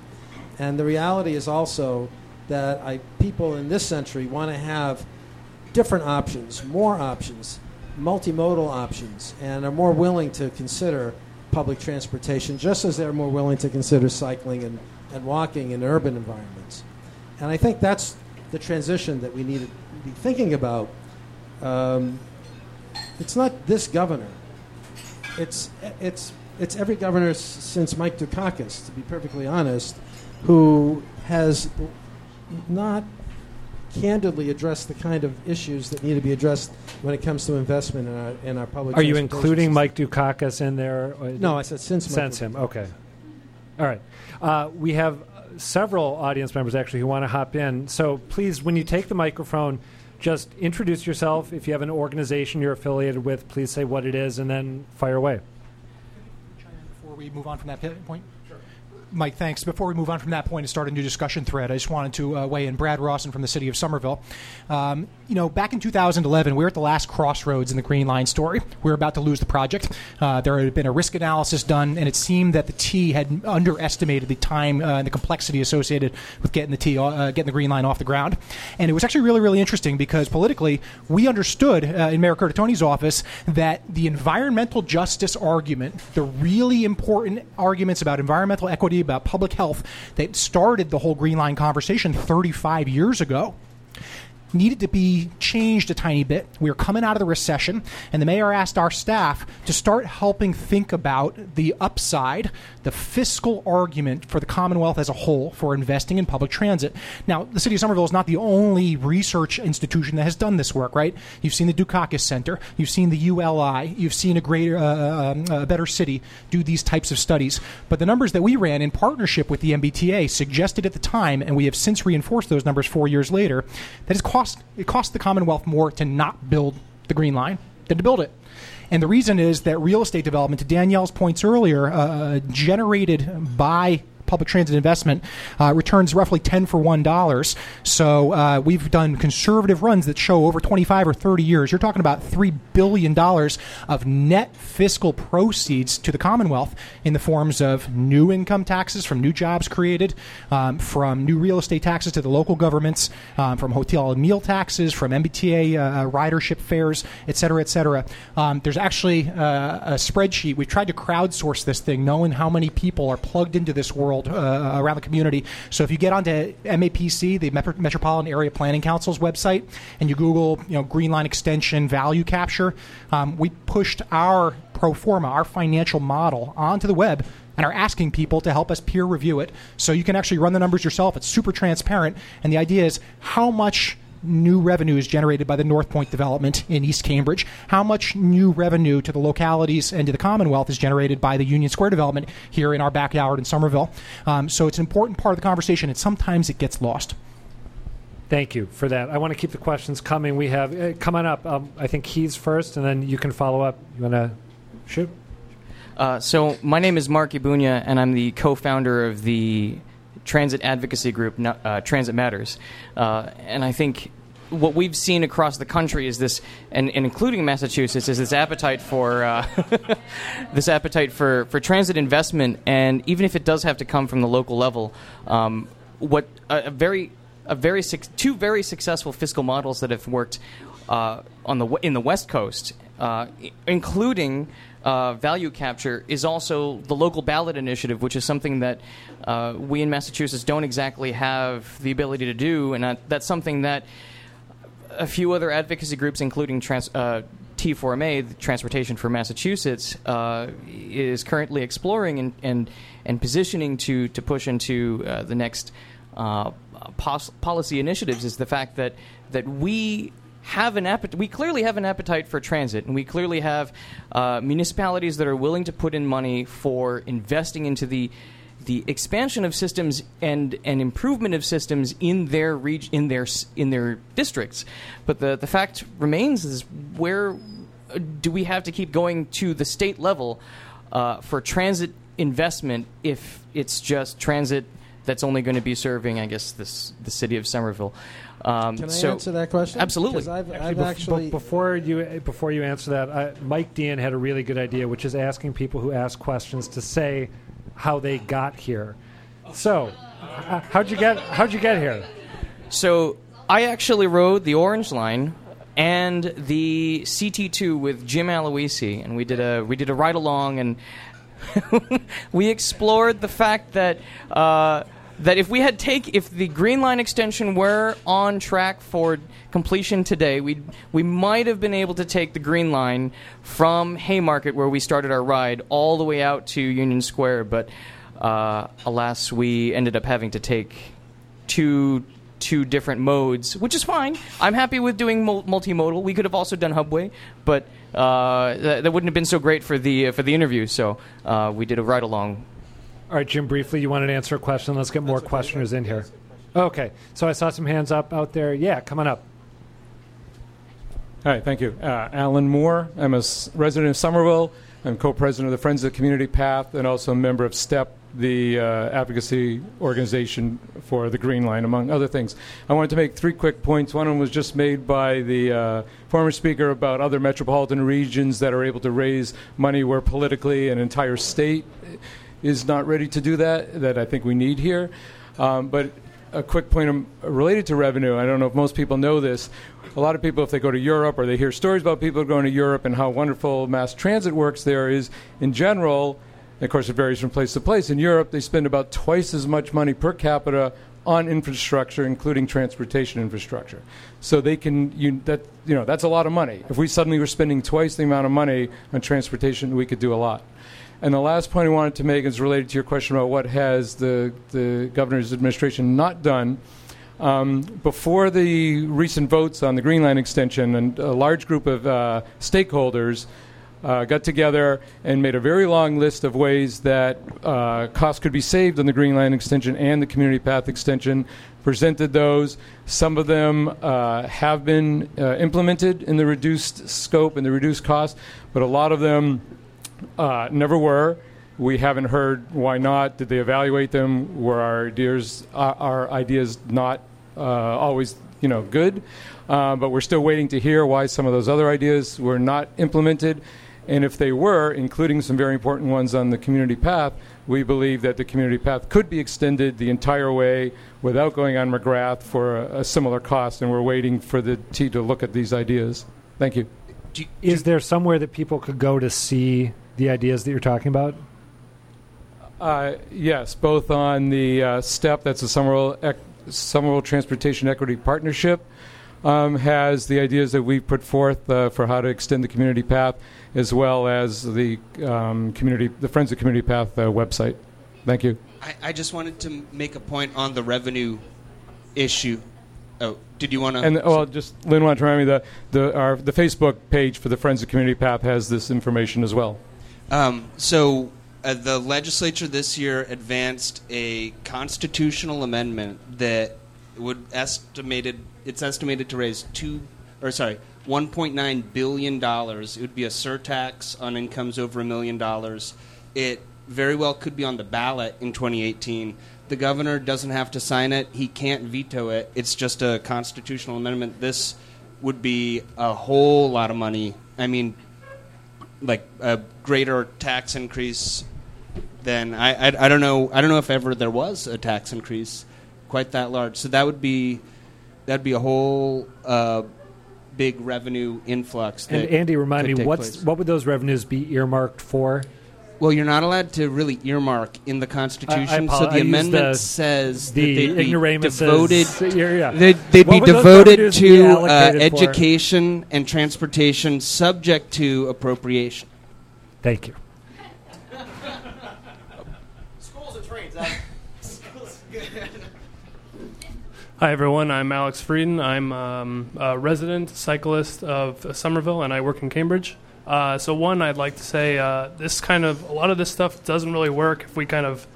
Speaker 5: And the reality is also that I, people in this century want to have different options, more options, multimodal options, and are more willing to consider public transportation just as they're more willing to consider cycling and, and walking in urban environments. And I think that's the transition that we need to be thinking about. Um, it's not this governor. It's, it's, it's every governor s- since Mike Dukakis, to be perfectly honest, who has not candidly addressed the kind of issues that need to be addressed when it comes to investment in our, in our public
Speaker 1: Are you including
Speaker 5: system.
Speaker 1: Mike Dukakis in there?
Speaker 5: No, I said since Mike
Speaker 1: Since him. Okay. All right. Uh, we have uh, several audience members actually who want to hop in. So please, when you take the microphone, just introduce yourself. If you have an organization you're affiliated with, please say what it is and then fire away.
Speaker 6: before we move on from that point? Mike, thanks. Before we move on from that point and start a new discussion thread, I just wanted to uh, weigh in. Brad Rawson from the city of Somerville. Um, you know, back in 2011, we were at the last crossroads in the Green Line story. We were about to lose the project. Uh, there had been a risk analysis done, and it seemed that the T had underestimated the time uh, and the complexity associated with getting the T, uh, getting the Green Line off the ground. And it was actually really, really interesting because politically, we understood uh, in Mayor Curtatone's office that the environmental justice argument, the really important arguments about environmental equity, about public health, that started the whole Green Line conversation 35 years ago needed to be changed a tiny bit. We were coming out of the recession, and the mayor asked our staff to start helping think about the upside, the fiscal argument for the Commonwealth as a whole for investing in public transit. Now, the city of Somerville is not the only research institution that has done this work, right? You've seen the Dukakis Center, you've seen the ULI, you've seen a greater, uh, um, a better city do these types of studies. But the numbers that we ran in partnership with the MBTA suggested at the time, and we have since reinforced those numbers four years later, that it's cost it cost the Commonwealth more to not build the Green Line than to build it. And the reason is that real estate development, to Danielle's points earlier, uh, generated by public transit investment uh, returns roughly 10 for $1. So uh, we've done conservative runs that show over 25 or 30 years. You're talking about $3 billion of net fiscal proceeds to the Commonwealth in the forms of new income taxes from new jobs created, um, from new real estate taxes to the local governments, um, from hotel and meal taxes, from MBTA uh, uh, ridership fares, et cetera, et cetera. Um, there's actually uh, a spreadsheet. We've tried to crowdsource this thing, knowing how many people are plugged into this world uh, around the community. So if you get onto MAPC, the Metropolitan Area Planning Council's website, and you Google, you know, Green Line extension value capture, um, we pushed our pro forma, our financial model, onto the web and are asking people to help us peer review it. So you can actually run the numbers yourself. It's super transparent. And the idea is how much new revenue is generated by the North Point development in East Cambridge? How much new revenue to the localities and to the Commonwealth is generated by the Union Square development here in our backyard in Somerville? Um, so it's an important part of the conversation, and sometimes it gets lost.
Speaker 1: Thank you for that. I want to keep the questions coming. We have uh, coming up. Um, I think he's first, and then you can follow up. You want to shoot?
Speaker 8: Uh, so my name is Mark Ebuña, and I'm the co-founder of the transit advocacy group, uh, Transit Matters. Uh, and I think what we've seen across the country is this, and, and including Massachusetts, is this appetite for uh, this appetite for, for transit investment. And even if it does have to come from the local level, um, what a, a, very a very two very successful fiscal models that have worked uh, on the in the West Coast, uh, including uh, value capture is also the local ballot initiative, which is something that uh, we in Massachusetts don't exactly have the ability to do, and that, that's something that a few other advocacy groups, including trans, uh, T4MA, the Transportation for Massachusetts, uh, is currently exploring and, and, and positioning to, to push into uh, the next uh, pos- policy initiatives is the fact that, that we have an appetite. We clearly have an appetite for transit, and we clearly have uh, municipalities that are willing to put in money for investing into the the expansion of systems and and improvement of systems in their reg- in their in their districts. But the the fact remains is where do we have to keep going to the state level uh, for transit investment if it's just transit that's only going to be serving, I guess, this the city of Somerville.
Speaker 5: Um, Can I so answer that question?
Speaker 8: Absolutely.
Speaker 5: I've,
Speaker 1: actually,
Speaker 5: I've
Speaker 1: bef-
Speaker 5: actually
Speaker 1: before you before you answer that, uh, Mike Deehan had a really good idea, which is asking people who ask questions to say how they got here. So, uh, how'd you get how'd you get here?
Speaker 8: So I actually rode the Orange Line and the CT2 with Jim Aloisi, and we did a we did a ride along, and we explored the fact that. Uh, that if we had take if the Green Line extension were on track for completion today, we we might have been able to take the Green Line from Haymarket where we started our ride all the way out to Union Square, but uh, alas, we ended up having to take two two different modes, which is fine. I'm happy with doing multimodal. We could have also done Hubway, but uh, that, that, wouldn't have been so great for the uh, for the interview. So uh, we did a ride along
Speaker 1: all right, Jim, briefly, you wanted to answer a question. Let's get more questioners in here. Okay, so I saw some hands up out there. Yeah, come on up.
Speaker 9: Hi, thank you. Uh, Alan Moore. I'm a s- resident of Somerville. I'm co-president of the Friends of the Community Path and also a member of STEP, the uh, advocacy organization for the Green Line, among other things. I wanted to make three quick points. One of them was just made by the uh, former speaker about other metropolitan regions that are able to raise money where politically an entire state is not ready to do that, that I think we need here. Um, but a quick point related to revenue. I don't know if most people know this. A lot of people, if they go to Europe or they hear stories about people going to Europe and how wonderful mass transit works there, is in general, of course, it varies from place to place. In Europe, they spend about twice as much money per capita on infrastructure, including transportation infrastructure. So they can you, that you know that's a lot of money. If we suddenly were spending twice the amount of money on transportation, we could do a lot. And the last point I wanted to make is related to your question about what has the, the governor's administration not done. Um, before the recent votes on the Green Line extension, and a large group of uh, stakeholders uh, got together and made a very long list of ways that uh, costs could be saved on the Green Line extension and the Community Path extension. Presented those. Some of them uh, have been uh, implemented in the reduced scope and the reduced cost, but a lot of them uh, never were. We haven't heard why not. Did they evaluate them? Were our ideas our, our ideas not uh, always you know good? Uh, but we're still waiting to hear why some of those other ideas were not implemented. And if they were, including some very important ones on the community path, we believe that the community path could be extended the entire way without going on McGrath for a, a similar cost. And we're waiting for the T to look at these ideas. Thank you.
Speaker 1: Is there somewhere that people could go to see the ideas that you're talking about?
Speaker 9: Uh, yes, both on the uh, STEP, that's the Somerville, Ec- Somerville Transportation Equity Partnership, um, has the ideas that we put forth uh, for how to extend the community path, as well as the um, community, the Friends of Community Path uh, website. Thank you.
Speaker 4: I, I just wanted to make a point on the revenue issue. Oh, did you want to?
Speaker 9: And well, just Lynn wanted to remind me that the our the Facebook page for the Friends of Community Path has this information as well.
Speaker 4: Um, so uh, the legislature this year advanced a constitutional amendment that would estimated it's estimated to raise two or sorry 1.9 billion dollars. It would be a surtax on incomes over a million dollars. It very well could be on the ballot in 2018. The governor doesn't have to sign it. He can't veto it. It's just a constitutional amendment. This would be a whole lot of money. I mean, like a greater tax increase than I, I, I don't know I don't know if ever there was a tax increase quite that large. So that would be that'd be a whole uh, big revenue influx.
Speaker 1: And Andy, remind me, what's
Speaker 4: place.
Speaker 1: what would those revenues be earmarked for?
Speaker 4: Well, you're not allowed to really earmark in the Constitution.
Speaker 1: I
Speaker 4: so
Speaker 1: apol- I
Speaker 4: the amendment
Speaker 1: the-
Speaker 4: says
Speaker 1: the
Speaker 4: that they'd be
Speaker 1: ignoramuses.
Speaker 4: devoted.
Speaker 1: Yeah.
Speaker 4: They'd, they'd be devoted
Speaker 1: revenues be
Speaker 4: to uh,
Speaker 1: allocated for?
Speaker 4: education and transportation, subject to appropriation.
Speaker 1: Thank you.
Speaker 2: Schools and trains.
Speaker 10: Hi, everyone. I'm Alex Frieden. I'm um, a resident cyclist of Somerville, and I work in Cambridge. Uh, so, one, I'd like to say uh, this kind of a lot of this stuff doesn't really work if we kind of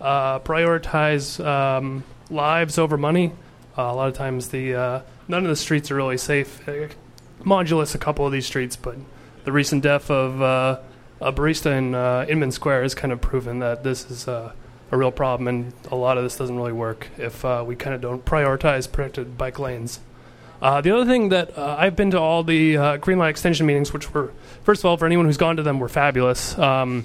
Speaker 10: uh, prioritize um, lives over money. Uh, a lot of times, the uh, none of the streets are really safe. Uh, Modulus a couple of these streets, but the recent death of a barista in Inman Square has kind of proven that this is a real problem, and a lot of this doesn't really work if we kind of don't prioritize protected bike lanes. Uh, the other thing that uh, I've been to all the uh, Green Line extension meetings, which were, first of all, for anyone who's gone to them, were fabulous. Um,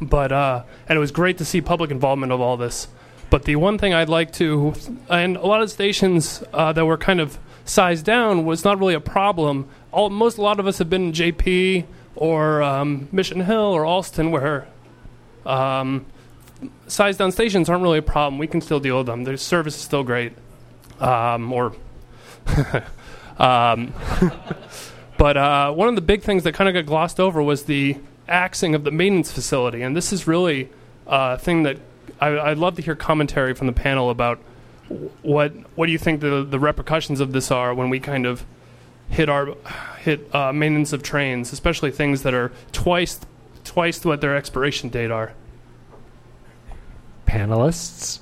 Speaker 10: but uh, and it was great to see public involvement of all this. But the one thing I'd like to, and a lot of stations uh, that were kind of sized down was not really a problem. All, most, a lot of us have been in JP or um, Mission Hill or Allston, where um, sized down stations aren't really a problem. We can still deal with them. Their service is still great. Um, or, um, but uh, one of the big things that kind of got glossed over was the axing of the maintenance facility, and this is really uh, a thing that I, I'd love to hear commentary from the panel about what what do you think the the repercussions of this are when we kind of hit our hit uh, maintenance of trains, especially things that are twice twice what their expiration date are.
Speaker 1: Panelists.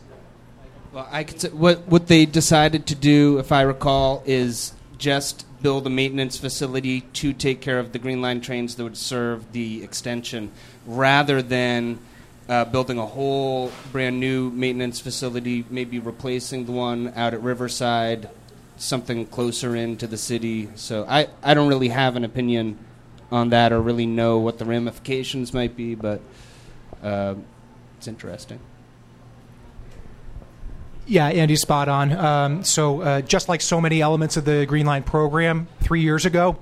Speaker 4: Well, I could say what what they decided to do, if I recall, is just build a maintenance facility to take care of the Green Line trains that would serve the extension, rather than uh, building a whole brand new maintenance facility, maybe replacing the one out at Riverside, something closer into the city. So I, I don't really have an opinion on that or really know what the ramifications might be, but uh, it's interesting.
Speaker 6: Yeah, Andy's spot on. Um, so, uh, just like so many elements of the Green Line program three years ago,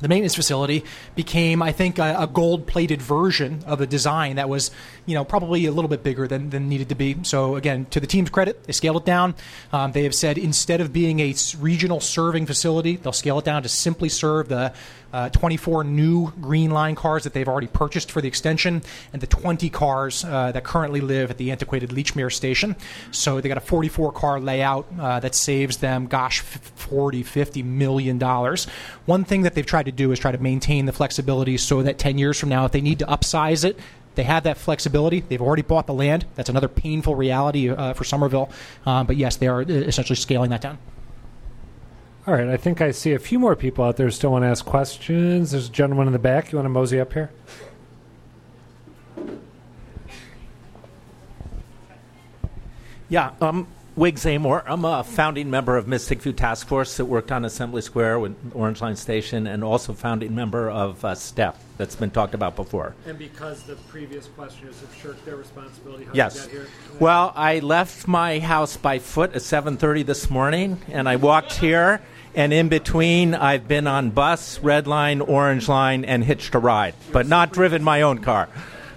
Speaker 6: the maintenance facility became, I think, a, a gold-plated version of the design that was, you know, probably a little bit bigger than, than needed to be. So, again, to the team's credit, they scaled it down. Um, they have said instead of being a regional serving facility, they'll scale it down to simply serve the uh, 24 new Green Line cars that they've already purchased for the extension and the 20 cars uh, that currently live at the antiquated Lechmere station. So they got a 44 car layout uh, that saves them, gosh, f- 40, 50 million dollars. One thing that they've tried to do is try to maintain the flexibility so that 10 years from now, if they need to upsize it, they have that flexibility. They've already bought the land. That's another painful reality uh, for Somerville. Um, but yes, they are uh, essentially scaling that down.
Speaker 1: All right, I think I see a few more people out there still want to ask questions. There's a gentleman in the back. You want to mosey up here?
Speaker 11: Yeah, um, Wig Zamore. I'm a founding member of Mystic View Task Force that worked on Assembly Square with Orange Line Station, and also founding member of uh, STEP that's been talked about before.
Speaker 1: And because the previous questioners have shirked their responsibility,
Speaker 11: yes. Well, I left my house by foot at 7:30 this morning, and I walked here. And in between, I've been on bus, red line, orange line, and hitched a ride, but not driven my own car.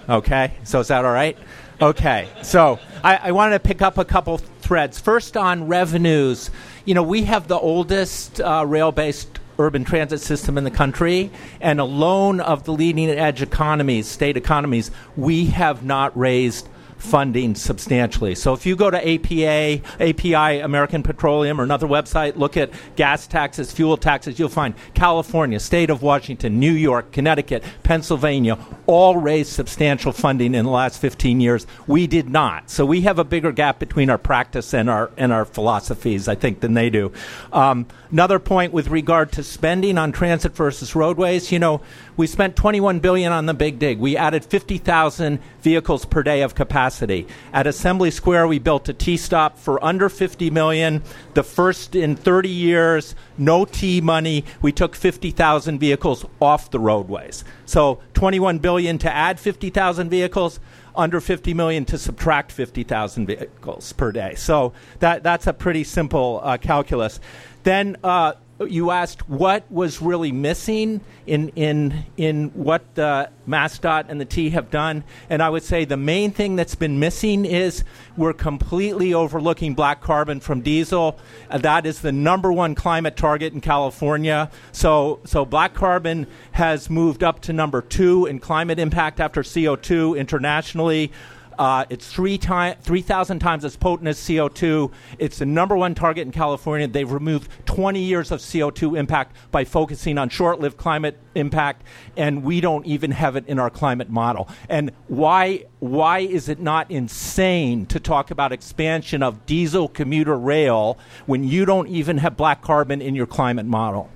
Speaker 11: Okay, so is that all right? Okay, so I, I wanted to pick up a couple threads. First, on revenues, you know, we have the oldest uh, rail-based urban transit system in the country, and alone of the leading edge economies, state economies, we have not raised funding substantially. So if you go to APA, API, American Petroleum, or another website, look at gas taxes, fuel taxes, you'll find California, state of Washington, New York, Connecticut, Pennsylvania, all raised substantial funding in the last 15 years. We did not. So we have a bigger gap between our practice and our and our philosophies, I think, than they do. Um, another point with regard to spending on transit versus roadways, you know, we spent 21 billion on the big dig. We added 50,000 vehicles per day of capacity. At Assembly Square, we built a T stop for under 50 million, the first in 30 years, no T money. We took 50,000 vehicles off the roadways. So 21 billion to add 50,000 vehicles, under 50 million to subtract 50,000 vehicles per day. So that that's a pretty simple uh, calculus. Then uh, you asked what was really missing in in in what the MassDOT and the T have done, and I would say the main thing that's been missing is we're completely overlooking black carbon from diesel. Uh, that is the number one climate target in California. So so black carbon has moved up to number two in climate impact after CO2 internationally. Uh, it's three time, 3,000 times as potent as CO2. It's the number one target in California. They've removed 20 years of CO2 impact by focusing on short lived climate impact, and we don't even have it in our climate model. And why, why is it not insane to talk about expansion of diesel commuter rail when you don't even have black carbon in your climate model?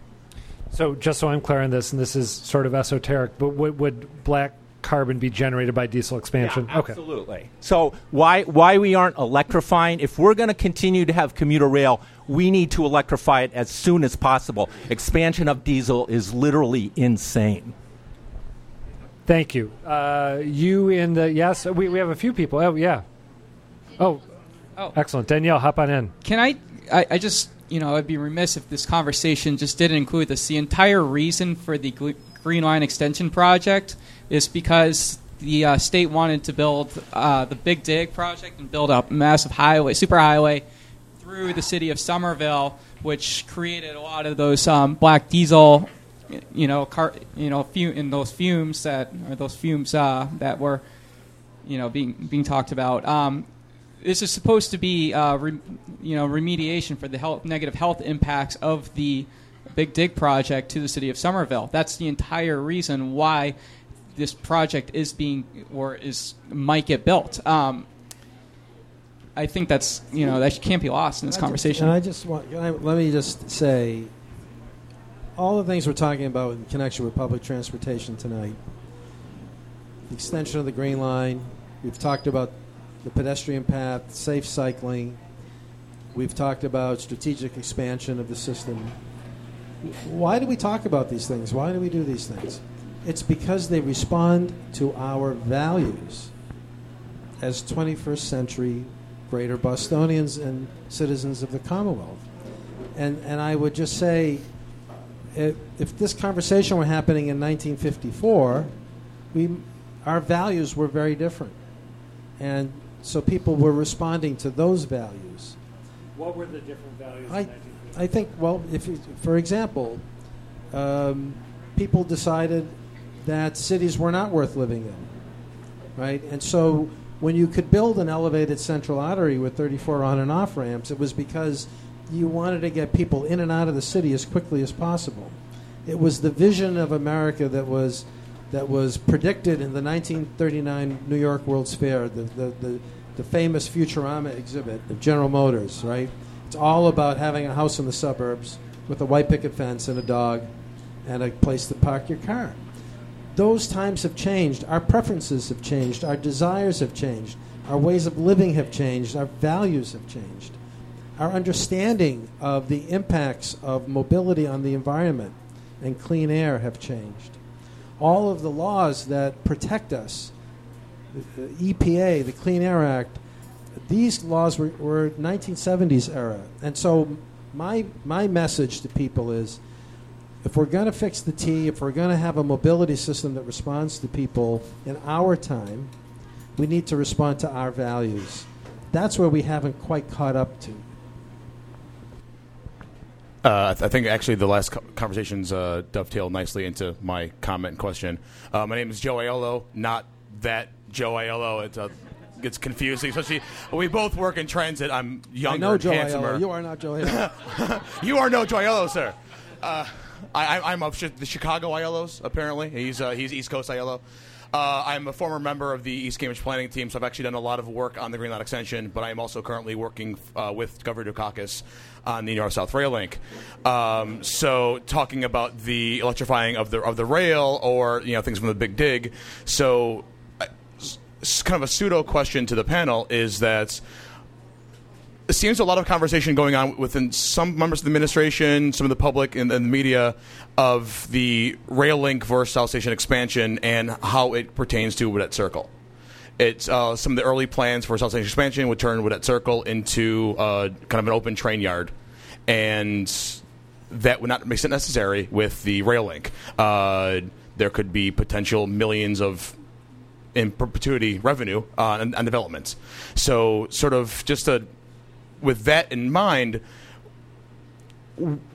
Speaker 1: So, just so I'm clear on this, and this is sort of esoteric, but would, would black carbon be generated by diesel expansion?
Speaker 11: Yeah, absolutely. So why why we aren't electrifying? If we're going to continue to have commuter rail, we need to electrify it as soon as possible. Expansion of diesel is literally insane.
Speaker 1: Thank you. Uh, you in the yes? We we have a few people. Oh yeah. Oh,
Speaker 3: Oh.
Speaker 1: excellent. Danielle, hop on in.
Speaker 3: Can I, I? I just, you know, I'd be remiss if this conversation just didn't include this. The entire reason for the Green Line Extension project is because the uh, state wanted to build uh, the Big Dig project and build a massive highway, superhighway, through the city of Somerville, which created a lot of those um, black diesel, you know, car, you know, in those fumes that, or those fumes uh, that were, you know, being being talked about. Um, this is supposed to be, uh, re- you know, remediation for the health, negative health impacts of the Big Dig project to the city of Somerville. That's the entire reason why this project is being or is might get built. Um, I think that's you know that can't be lost in this
Speaker 5: I just-
Speaker 3: conversation.
Speaker 5: and I just want, I, let me just say, all the things we're talking about in connection with public transportation tonight, the extension of the Green Line, we've talked about the pedestrian path, safe cycling, we've talked about strategic expansion of the system. Why do we talk about these things? Why do we do these things? It's because they respond to our values as 21st century greater Bostonians and citizens of the Commonwealth. And, and I would just say, if, if this conversation were happening in 1954, we, our values were very different. And so people were responding to those values.
Speaker 1: What were the different values?
Speaker 5: I, I think, well, if you, for example, um, people decided that cities were not worth living in, right? And so when you could build an elevated central artery with 34 on and off ramps, it was because you wanted to get people in and out of the city as quickly as possible. It was the vision of America that was that was predicted in the 1939 New York World's Fair, the, the, the, the famous Futurama exhibit of General Motors, right? It's all about having a house in the suburbs with a white picket fence and a dog and a place to park your car. Those times have changed. Our preferences have changed. Our desires have changed. Our ways of living have changed. Our values have changed. Our understanding of the impacts of mobility on the environment and clean air have changed. All of the laws that protect us, the EPA, the Clean Air Act, these laws were, were 1970s era. And so my, my message to people is if we're going to fix the T, if we're going to have a mobility system that responds to people in our time, we need to respond to our values. That's where we haven't quite caught up to.
Speaker 12: Uh, I, th- I think actually the last co- conversations uh, dovetail nicely into my comment and question. Uh, my name is Joe Aiello, not that Joe Aiello. It uh, gets confusing, especially we both work in transit. I'm younger,
Speaker 5: I know Joe
Speaker 12: handsomer.
Speaker 5: Aiello. You are not Joe Aiello.
Speaker 12: you are no Joe Aiello, sir. I, I'm of the Chicago Aiellos, apparently. He's, uh, he's East Coast Aiello. Uh, I'm a former member of the East Cambridge planning team, so I've actually done a lot of work on the Green Line extension, but I am also currently working uh, with Governor Dukakis on the North South Rail Link. Um, so, talking about the electrifying of the, of the rail or you know things from the Big Dig. So, uh, kind of a pseudo question to the panel is that it seems a lot of conversation going on within some members of the administration, some of the public, and, and the media of the rail link versus South Station expansion and how it pertains to Widett Circle. It's uh, some of the early plans for South Station expansion would turn Widett Circle into uh, kind of an open train yard, and that would not make it necessary with the rail link. Uh, there could be potential millions of in perpetuity revenue uh, on developments. So, sort of just a with that in mind,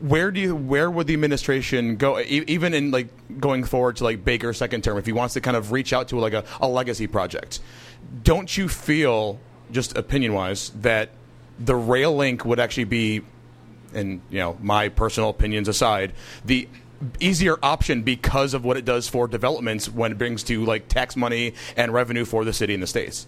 Speaker 12: where do you where would the administration go even in like going forward to like Baker's second term if he wants to kind of reach out to like a, a legacy project don't you feel just opinion wise that the rail link would actually be and you know my personal opinions aside the easier option because of what it does for developments when it brings to like tax money and revenue for the city and the states?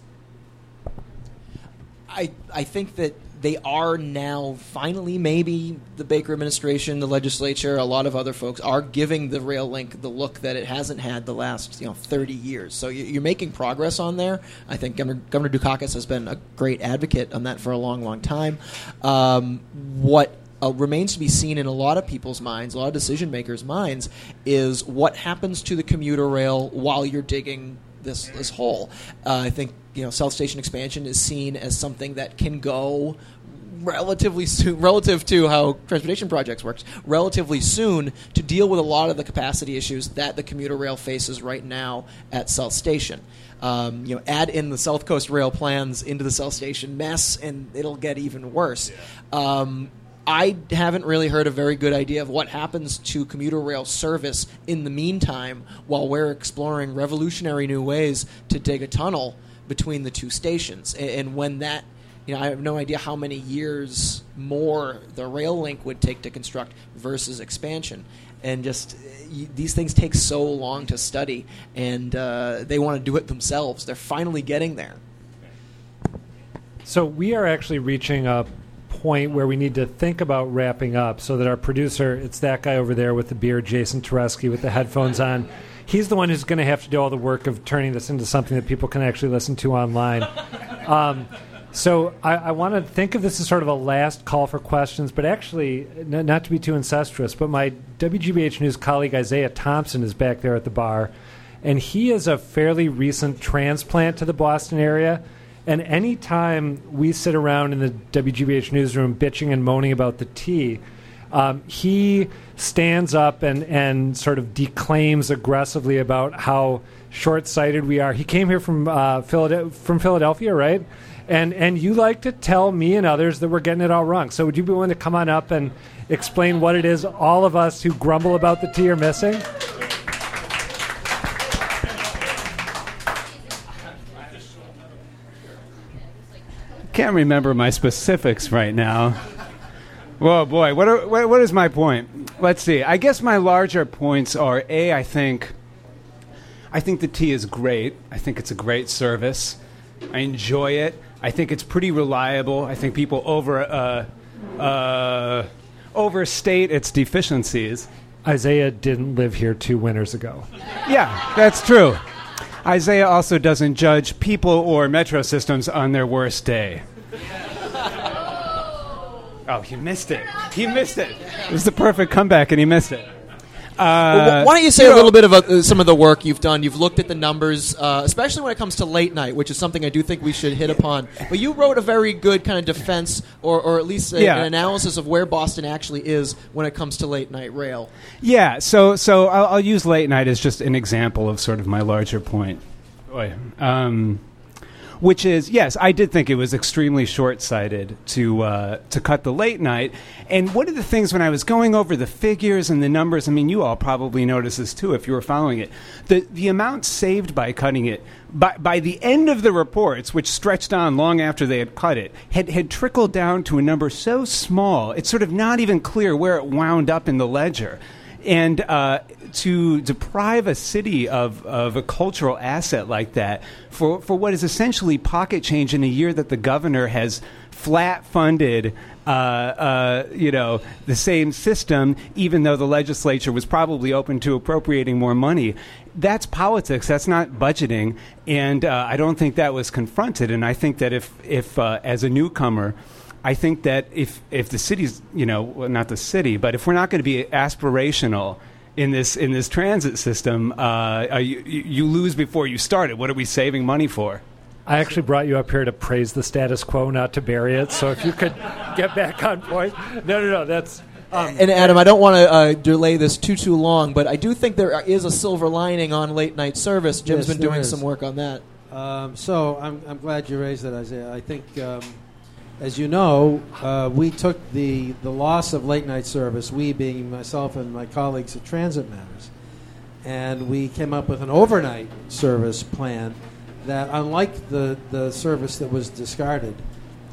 Speaker 2: I I think that they are now finally maybe the Baker administration, the legislature, a lot of other folks are giving the rail link the look that it hasn't had the last you know 30 years. So you- you're making progress on there. I think Governor, Governor Dukakis has been a great advocate on that for a long, long time. Um, what uh, remains to be seen in a lot of people's minds, a lot of decision makers' minds, is what happens to the commuter rail while you're digging this this hole. Uh, I think you know South Station expansion is seen as something that can go relatively soon, relative to how transportation projects works, relatively soon to deal with a lot of the capacity issues that the commuter rail faces right now at South Station. Um, you know, add in the South Coast Rail plans into the South Station mess, and it'll get even worse. Um, I haven't really heard a very good idea of what happens to commuter rail service in the meantime while we're exploring revolutionary new ways to dig a tunnel between the two stations. A- And when that, you know, I have no idea how many years more the rail link would take to construct versus expansion. And just uh, y- these things take so long to study, and uh, they want to do it themselves. They're finally getting there.
Speaker 1: So we are actually reaching a point where we need to think about wrapping up so that our producer, it's that guy over there with the beard, Jason Tereski, with the headphones on. He's the one who's going to have to do all the work of turning this into something that people can actually listen to online. Um, so I, I want to think of this as sort of a last call for questions, but actually, n- not to be too incestuous, but my WGBH News colleague Isaiah Thompson is back there at the bar, and he is a fairly recent transplant to the Boston area. And anytime we sit around in the WGBH newsroom bitching and moaning about the T, um, he stands up and, and sort of declaims aggressively about how short sighted we are. He came here from, uh, from Philadelphia, right? And, and you like to tell me and others that we're getting it all wrong. So would you be willing to come on up and explain what it is all of us who grumble about the T are missing?
Speaker 13: Can't remember my specifics right now. Whoa, boy, what, are, what, what is my point? Let's see. I guess my larger points are a. I think, I think the T is great. I think it's a great service. I enjoy it. I think it's pretty reliable. I think people over uh, uh, overstate its deficiencies.
Speaker 1: Isaiah didn't live here two winters ago.
Speaker 13: Yeah, that's true. Isaiah also doesn't judge people or metro systems on their worst day. Oh, he missed it. He missed it. It was the perfect comeback, and he missed it. Uh,
Speaker 2: wh- why don't you say
Speaker 13: you
Speaker 2: a little bit about uh, some of the work you've done? You've looked at the numbers, uh, especially when it comes to late night, which is something I do think we should hit upon. But you wrote a very good kind of defense, or, or at least a,
Speaker 13: Yeah.
Speaker 2: an analysis of where Boston actually is when it comes to late night rail.
Speaker 13: Yeah, so so I'll, I'll use late night as just an example of sort of my larger point, Boy. Um, which is yes, I did think it was extremely short-sighted to uh, to cut the late night. And one of the things when I was going over the figures and the numbers, I mean, you all probably noticed this too if you were following it. The the amount saved by cutting it by by the end of the reports, which stretched on long after they had cut it, had had trickled down to a number so small it's sort of not even clear where it wound up in the ledger. And uh, to deprive a city of, of a cultural asset like that for, for what is essentially pocket change in a year that the governor has flat funded uh, uh, you know the same system, even though the legislature was probably open to appropriating more money. That's politics. That's not budgeting, and uh, I don't think that was confronted. And I think that if if uh, as a newcomer. I think that if if the city's you know well, not the city, but if we're not going to be aspirational in this in this transit system, uh, you, you you lose before you start it. What are we saving money for?
Speaker 1: I actually brought you up here to praise the status quo, not to bury it. So if you could get back on point. No, no, no. That's. Um,
Speaker 2: And Adam, I don't want to uh, delay this too too long, but I do think there is a silver lining on late night service. Jim's
Speaker 5: Yes,
Speaker 2: been doing
Speaker 5: is.
Speaker 2: some work on that.
Speaker 5: Um, so I'm, I'm glad you raised that, Isaiah. I think, um, as you know, uh, we took the, the loss of late night service, we being myself and my colleagues at Transit Matters, and we came up with an overnight service plan that, unlike the, the service that was discarded,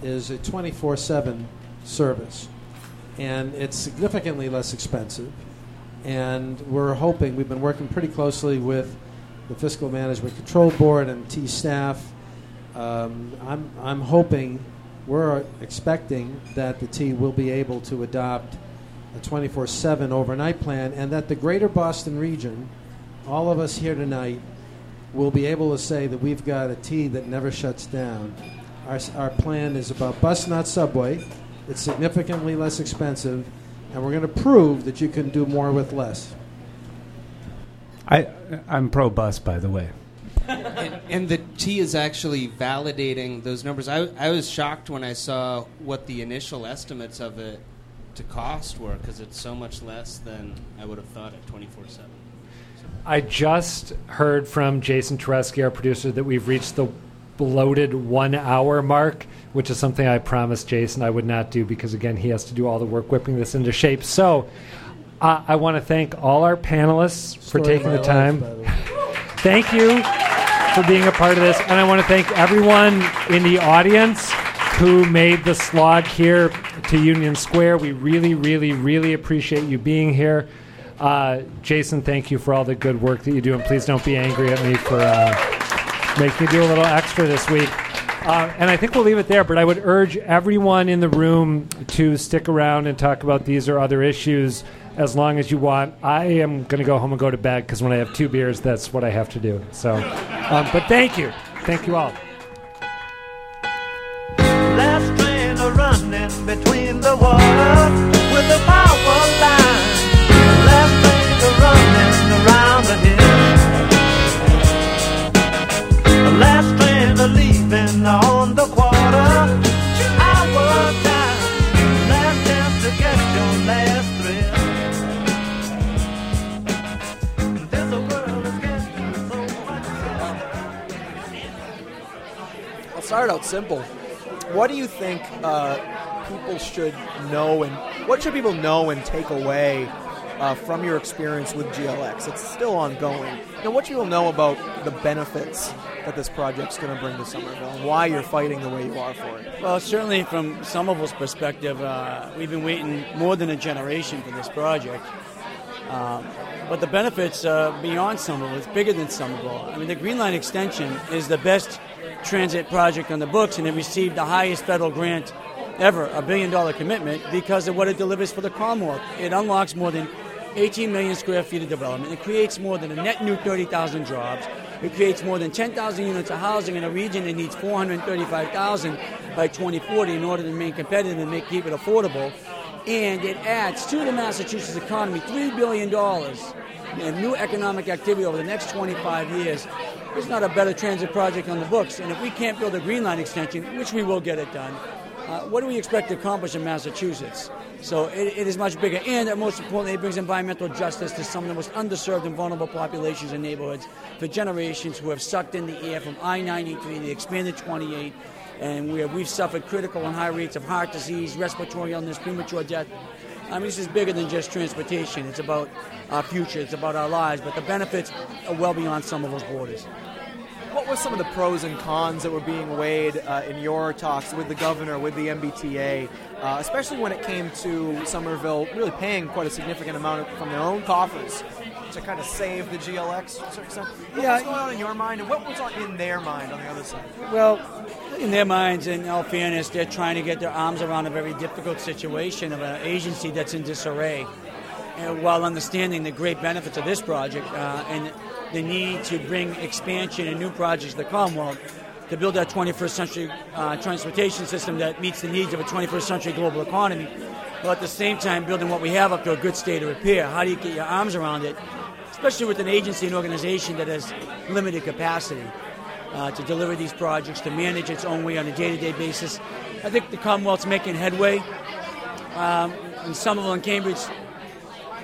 Speaker 5: is a 24 7 service. And it's significantly less expensive. And we're hoping, we've been working pretty closely with the Fiscal Management Control Board and T staff. Um, I'm, I'm hoping, we're expecting that the T will be able to adopt a 24 7 overnight plan and that the greater Boston region, all of us here tonight, will be able to say that we've got a T that never shuts down. Our, our plan is about bus, not subway. It's significantly less expensive, and we're going to prove that you can do more with less.
Speaker 13: I I'm pro bus, by the way.
Speaker 4: And, and the T is actually validating those numbers. I, I was shocked when I saw what the initial estimates of it to cost were because it's so much less than I would have thought at 24 7.
Speaker 1: I just heard from Jason Tereski, our producer, that we've reached the bloated one hour mark, which is something I promised Jason I would not do because, again, he has to do all the work whipping this into shape. So uh, I want to thank all our panelists for
Speaker 5: Story of
Speaker 1: taking the time.
Speaker 5: by the.
Speaker 1: Thank you for being a part of this. And I want to thank everyone in the audience who made the slog here to Union Square. We really, really, really appreciate you being here. Uh, Jason, thank you for all the good work that you do. And please don't be angry at me for uh, making me do a little extra this week. Uh, and I think we'll leave it there, but I would urge everyone in the room to stick around and talk about these or other issues as long as you want. I am going to go home and go to bed because when I have two beers, that's what I have to do. So, um, but thank you. Thank you all.
Speaker 14: Last train running between the with power line. Last train running around the hill. Last train leaving on
Speaker 2: start out simple. What do you think uh, people should know, and what should people know and take away uh, from your experience with GLX? It's still ongoing. Know, what you'll know about the benefits that this project's going to bring to Somerville, and why you're fighting the way you are for it?
Speaker 15: Well, certainly from Somerville's perspective, uh, we've been waiting more than a generation for this project. Um, but the benefits uh, beyond Somerville, it's bigger than Somerville. I mean, the Green Line extension is the best transit project on the books, and it received the highest federal grant ever, a billion dollar commitment, because of what it delivers for the Commonwealth. It unlocks more than 18 million square feet of development. It creates more than a net new 30,000 jobs. It creates more than 10,000 units of housing in a region that needs 435,000 by 2040 in order to remain competitive and make keep it affordable. And it adds to the Massachusetts economy $3 billion in new economic activity over the next 25 years. There's not a better transit project on the books. And if we can't build a Green Line extension, which we will get it done, uh, what do we expect to accomplish in Massachusetts? So it, it is much bigger, and most importantly, it brings environmental justice to some of the most underserved and vulnerable populations and neighborhoods for generations who have sucked in the air from I-93, the expanded 28, and where we've suffered critical and high rates of heart disease, respiratory illness, premature death. I mean, this is bigger than just transportation. It's about our future. It's about our lives. But the benefits are well beyond some of those borders.
Speaker 16: What were some of the pros and cons that were being weighed uh, in your talks with the governor, with the MBTA, uh, especially when it came to Somerville really paying quite a significant amount from their own coffers to kind of save the GLX? to a certain extent? What
Speaker 15: Yeah.
Speaker 16: was going on in your mind, and what was on in their mind on the other side?
Speaker 15: Well, in their minds, in all fairness, they're trying to get their arms around a very difficult situation of an agency that's in disarray, and while understanding the great benefits of this project uh, and the need to bring expansion and new projects to the Commonwealth to build that 21st century uh, transportation system that meets the needs of a 21st century global economy, while at the same time building what we have up to a good state of repair. How do you get your arms around it, especially with an agency and organization that has limited capacity? uh, to deliver these projects, to manage its own way on a day-to-day basis. I think the Commonwealth's making headway. Um, and Somerville and Cambridge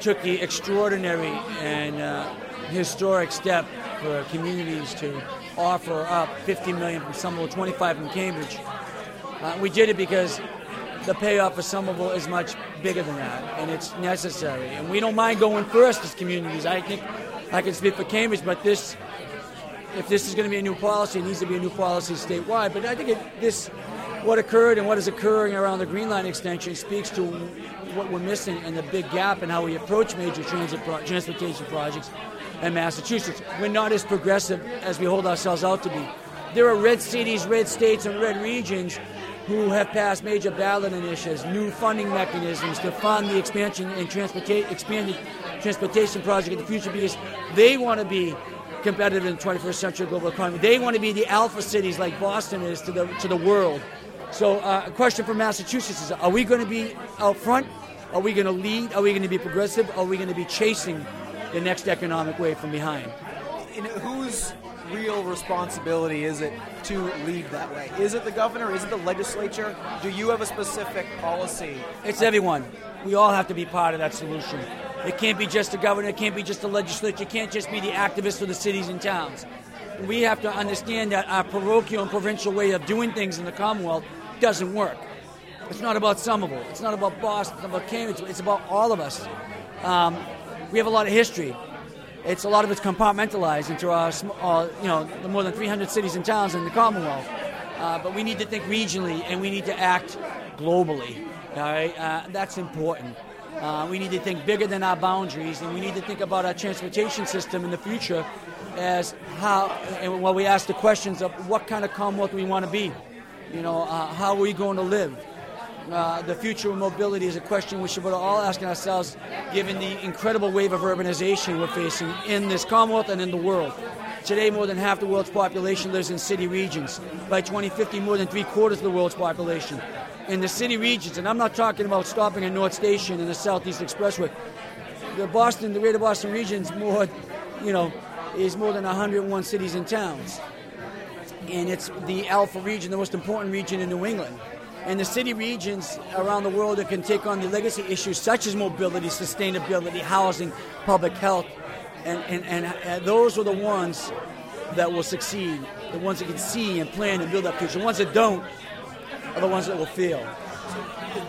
Speaker 15: took the extraordinary and uh, historic step for communities to offer up 50 million from Somerville, 25 from Cambridge. Uh, we did it because the payoff for Somerville is much bigger than that, and it's necessary. And we don't mind going first as communities. I think I can speak for Cambridge, but this if this is going to be a new policy, it needs to be a new policy statewide. But I think it, this, what occurred and what is occurring around the Green Line extension speaks to what we're missing and the big gap in how we approach major transit pro- transportation projects in Massachusetts. We're not as progressive as we hold ourselves out to be. There are red cities, red states, and red regions who have passed major ballot initiatives, new funding mechanisms to fund the expansion and transporta- expanded transportation project in the future because they want to be competitive in the 21st century global economy. They want to be the alpha cities like Boston is to the to the world. So, uh, a question for Massachusetts is: Are we going to be out front? Are we going to lead? Are we going to be progressive? Are we going to be chasing the next economic wave from behind?
Speaker 16: In whose real responsibility is it to lead that way? Is it the governor? Is it the legislature? Do you have a specific policy?
Speaker 15: It's everyone. We all have to be part of that solution. It can't be just the governor. It can't be just the legislature. It can't just be the activists of the cities and towns. We have to understand that our parochial and provincial way of doing things in the Commonwealth doesn't work. It's not about Somerville. It's not about Boston. It's not about Cambridge. It's about all of us. Um, we have a lot of history. It's a lot of it's compartmentalized into our, uh, you know, the more than 300 cities and towns in the Commonwealth. Uh, but we need to think regionally, and we need to act globally. All right, uh, that's important. Uh, we need to think bigger than our boundaries, and we need to think about our transportation system in the future as how. And when we ask the questions of what kind of Commonwealth we want to be, you know, uh, how are we going to live? Uh, the future of mobility is a question we should be all asking ourselves, given the incredible wave of urbanization we're facing in this Commonwealth and in the world. Today, more than half the world's population lives in city regions. By 2050, more than three quarters of the world's population in the city regions. And I'm not talking about stopping at North Station and the Southeast Expressway. The Boston, the Greater Boston region's more, you know, is more than 101 cities and towns and it's the alpha region, the most important region in New England. And the city regions around the world that can take on the legacy issues such as mobility, sustainability, housing, public health, and, and, and those are the ones that will succeed. The ones that can see and plan and build that future. The ones that don't are the ones that will fail.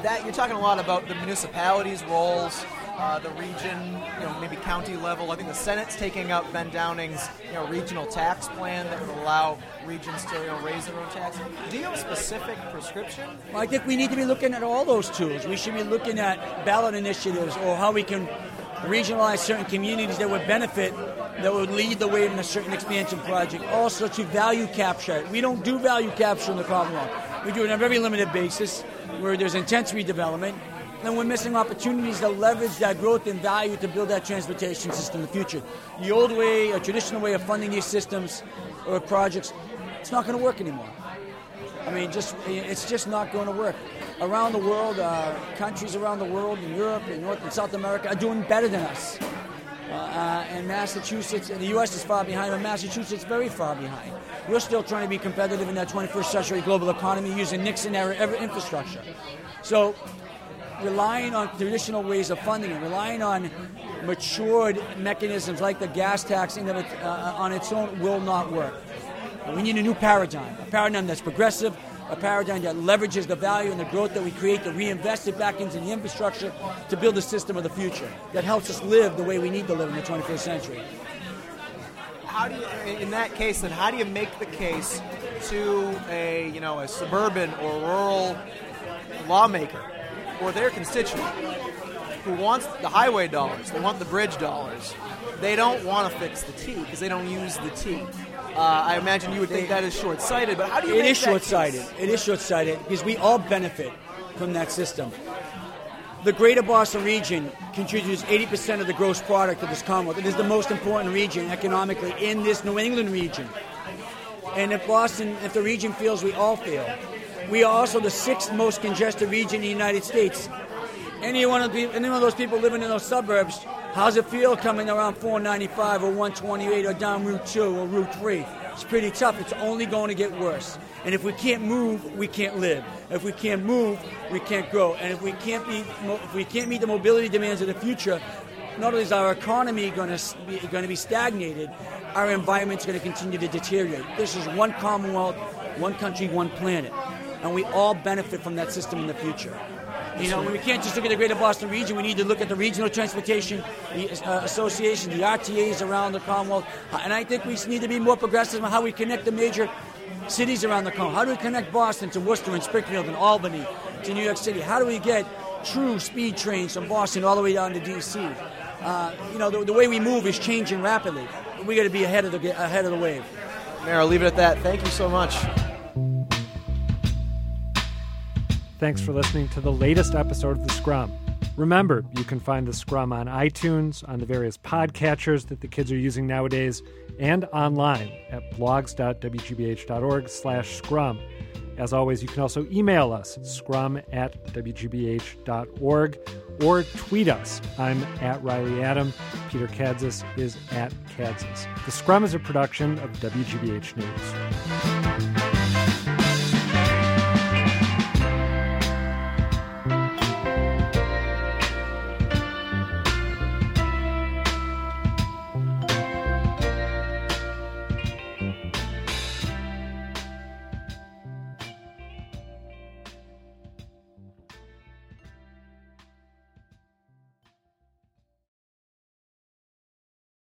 Speaker 16: That you're talking a lot about the municipalities' roles, uh, the region, you know, maybe county level. I think the Senate's taking up Ben Downing's, you know, regional tax plan that would allow regions to you know, raise their own taxes. Do you have a specific prescription?
Speaker 15: Well, I think we need to be looking at all those tools. We should be looking at ballot initiatives or how we can regionalize certain communities that would benefit, that would lead the way in a certain expansion project. Also to value capture. We don't do value capture in the Commonwealth. We do it on a very limited basis where there's intense redevelopment then we're missing opportunities to leverage that growth and value to build that transportation system in the future. The old way, a traditional way of funding these systems or projects, it's not going to work anymore. I mean, just it's just not going to work. Around the world, uh, countries around the world, in Europe, in North and South America, are doing better than us. Uh, uh, and Massachusetts, and the U.S. is far behind, but Massachusetts is very far behind. We're still trying to be competitive in that 21st century global economy using Nixon era infrastructure. So, relying on traditional ways of funding it, relying on matured mechanisms like the gas tax in it, uh, on its own will not work. We need a new paradigm, a paradigm that's progressive, a paradigm that leverages the value and the growth that we create to reinvest it back into the infrastructure to build a system of the future that helps us live the way we need to live in the 21st century.
Speaker 16: How do you, in that case, then, how do you make the case to a you know a suburban or rural lawmaker or their constituent who wants the highway dollars, they want the bridge dollars, they don't want to fix the T because they don't use the T. Uh, I imagine you would think that is short-sighted, but how do you?
Speaker 15: It
Speaker 16: make
Speaker 15: short-sighted. It is short-sighted because we all benefit from that system. The Greater Boston region contributes 80% of the gross product of this Commonwealth. It is the most important region economically in this New England region. And if Boston, if the region feels, we all feel. We are also the sixth most congested region in the United States. Any one of, the, any one of those people living in those suburbs, how's it feel coming around 495 or 128 or down Route 2 or Route 3? It's pretty tough. It's only going to get worse. And if we can't move, we can't live. If we can't move, we can't grow. And if we can't be, if we can't meet the mobility demands of the future, not only is our economy going to be, going to be stagnated, our environment's going to continue to deteriorate. This is one Commonwealth, one country, one planet, and we all benefit from that system in the future. You know, we can't just look at the Greater Boston region. We need to look at the regional transportation the, uh, association, the RTAs around the Commonwealth, Uh, and I think we need to be more progressive on how we connect the major cities around the Commonwealth. How do we connect Boston to Worcester and Springfield and Albany to New York City? How do we get true speed trains from Boston all the way down to D.C.? Uh, you know, the, the way we move is changing rapidly. We got to be ahead of the ahead of the wave.
Speaker 16: Mayor, I'll leave it at that. Thank you so much.
Speaker 1: Thanks for listening to the latest episode of The Scrum. Remember, you can find The Scrum on iTunes, on the various podcatchers that the kids are using nowadays, and online at blogs.wgbh.org slash scrum. As always, you can also email us, scrum at wgbh.org, or tweet us. I'm at Reilly Adam. Peter Kadzis is at Kadzis. The Scrum is a production of WGBH News.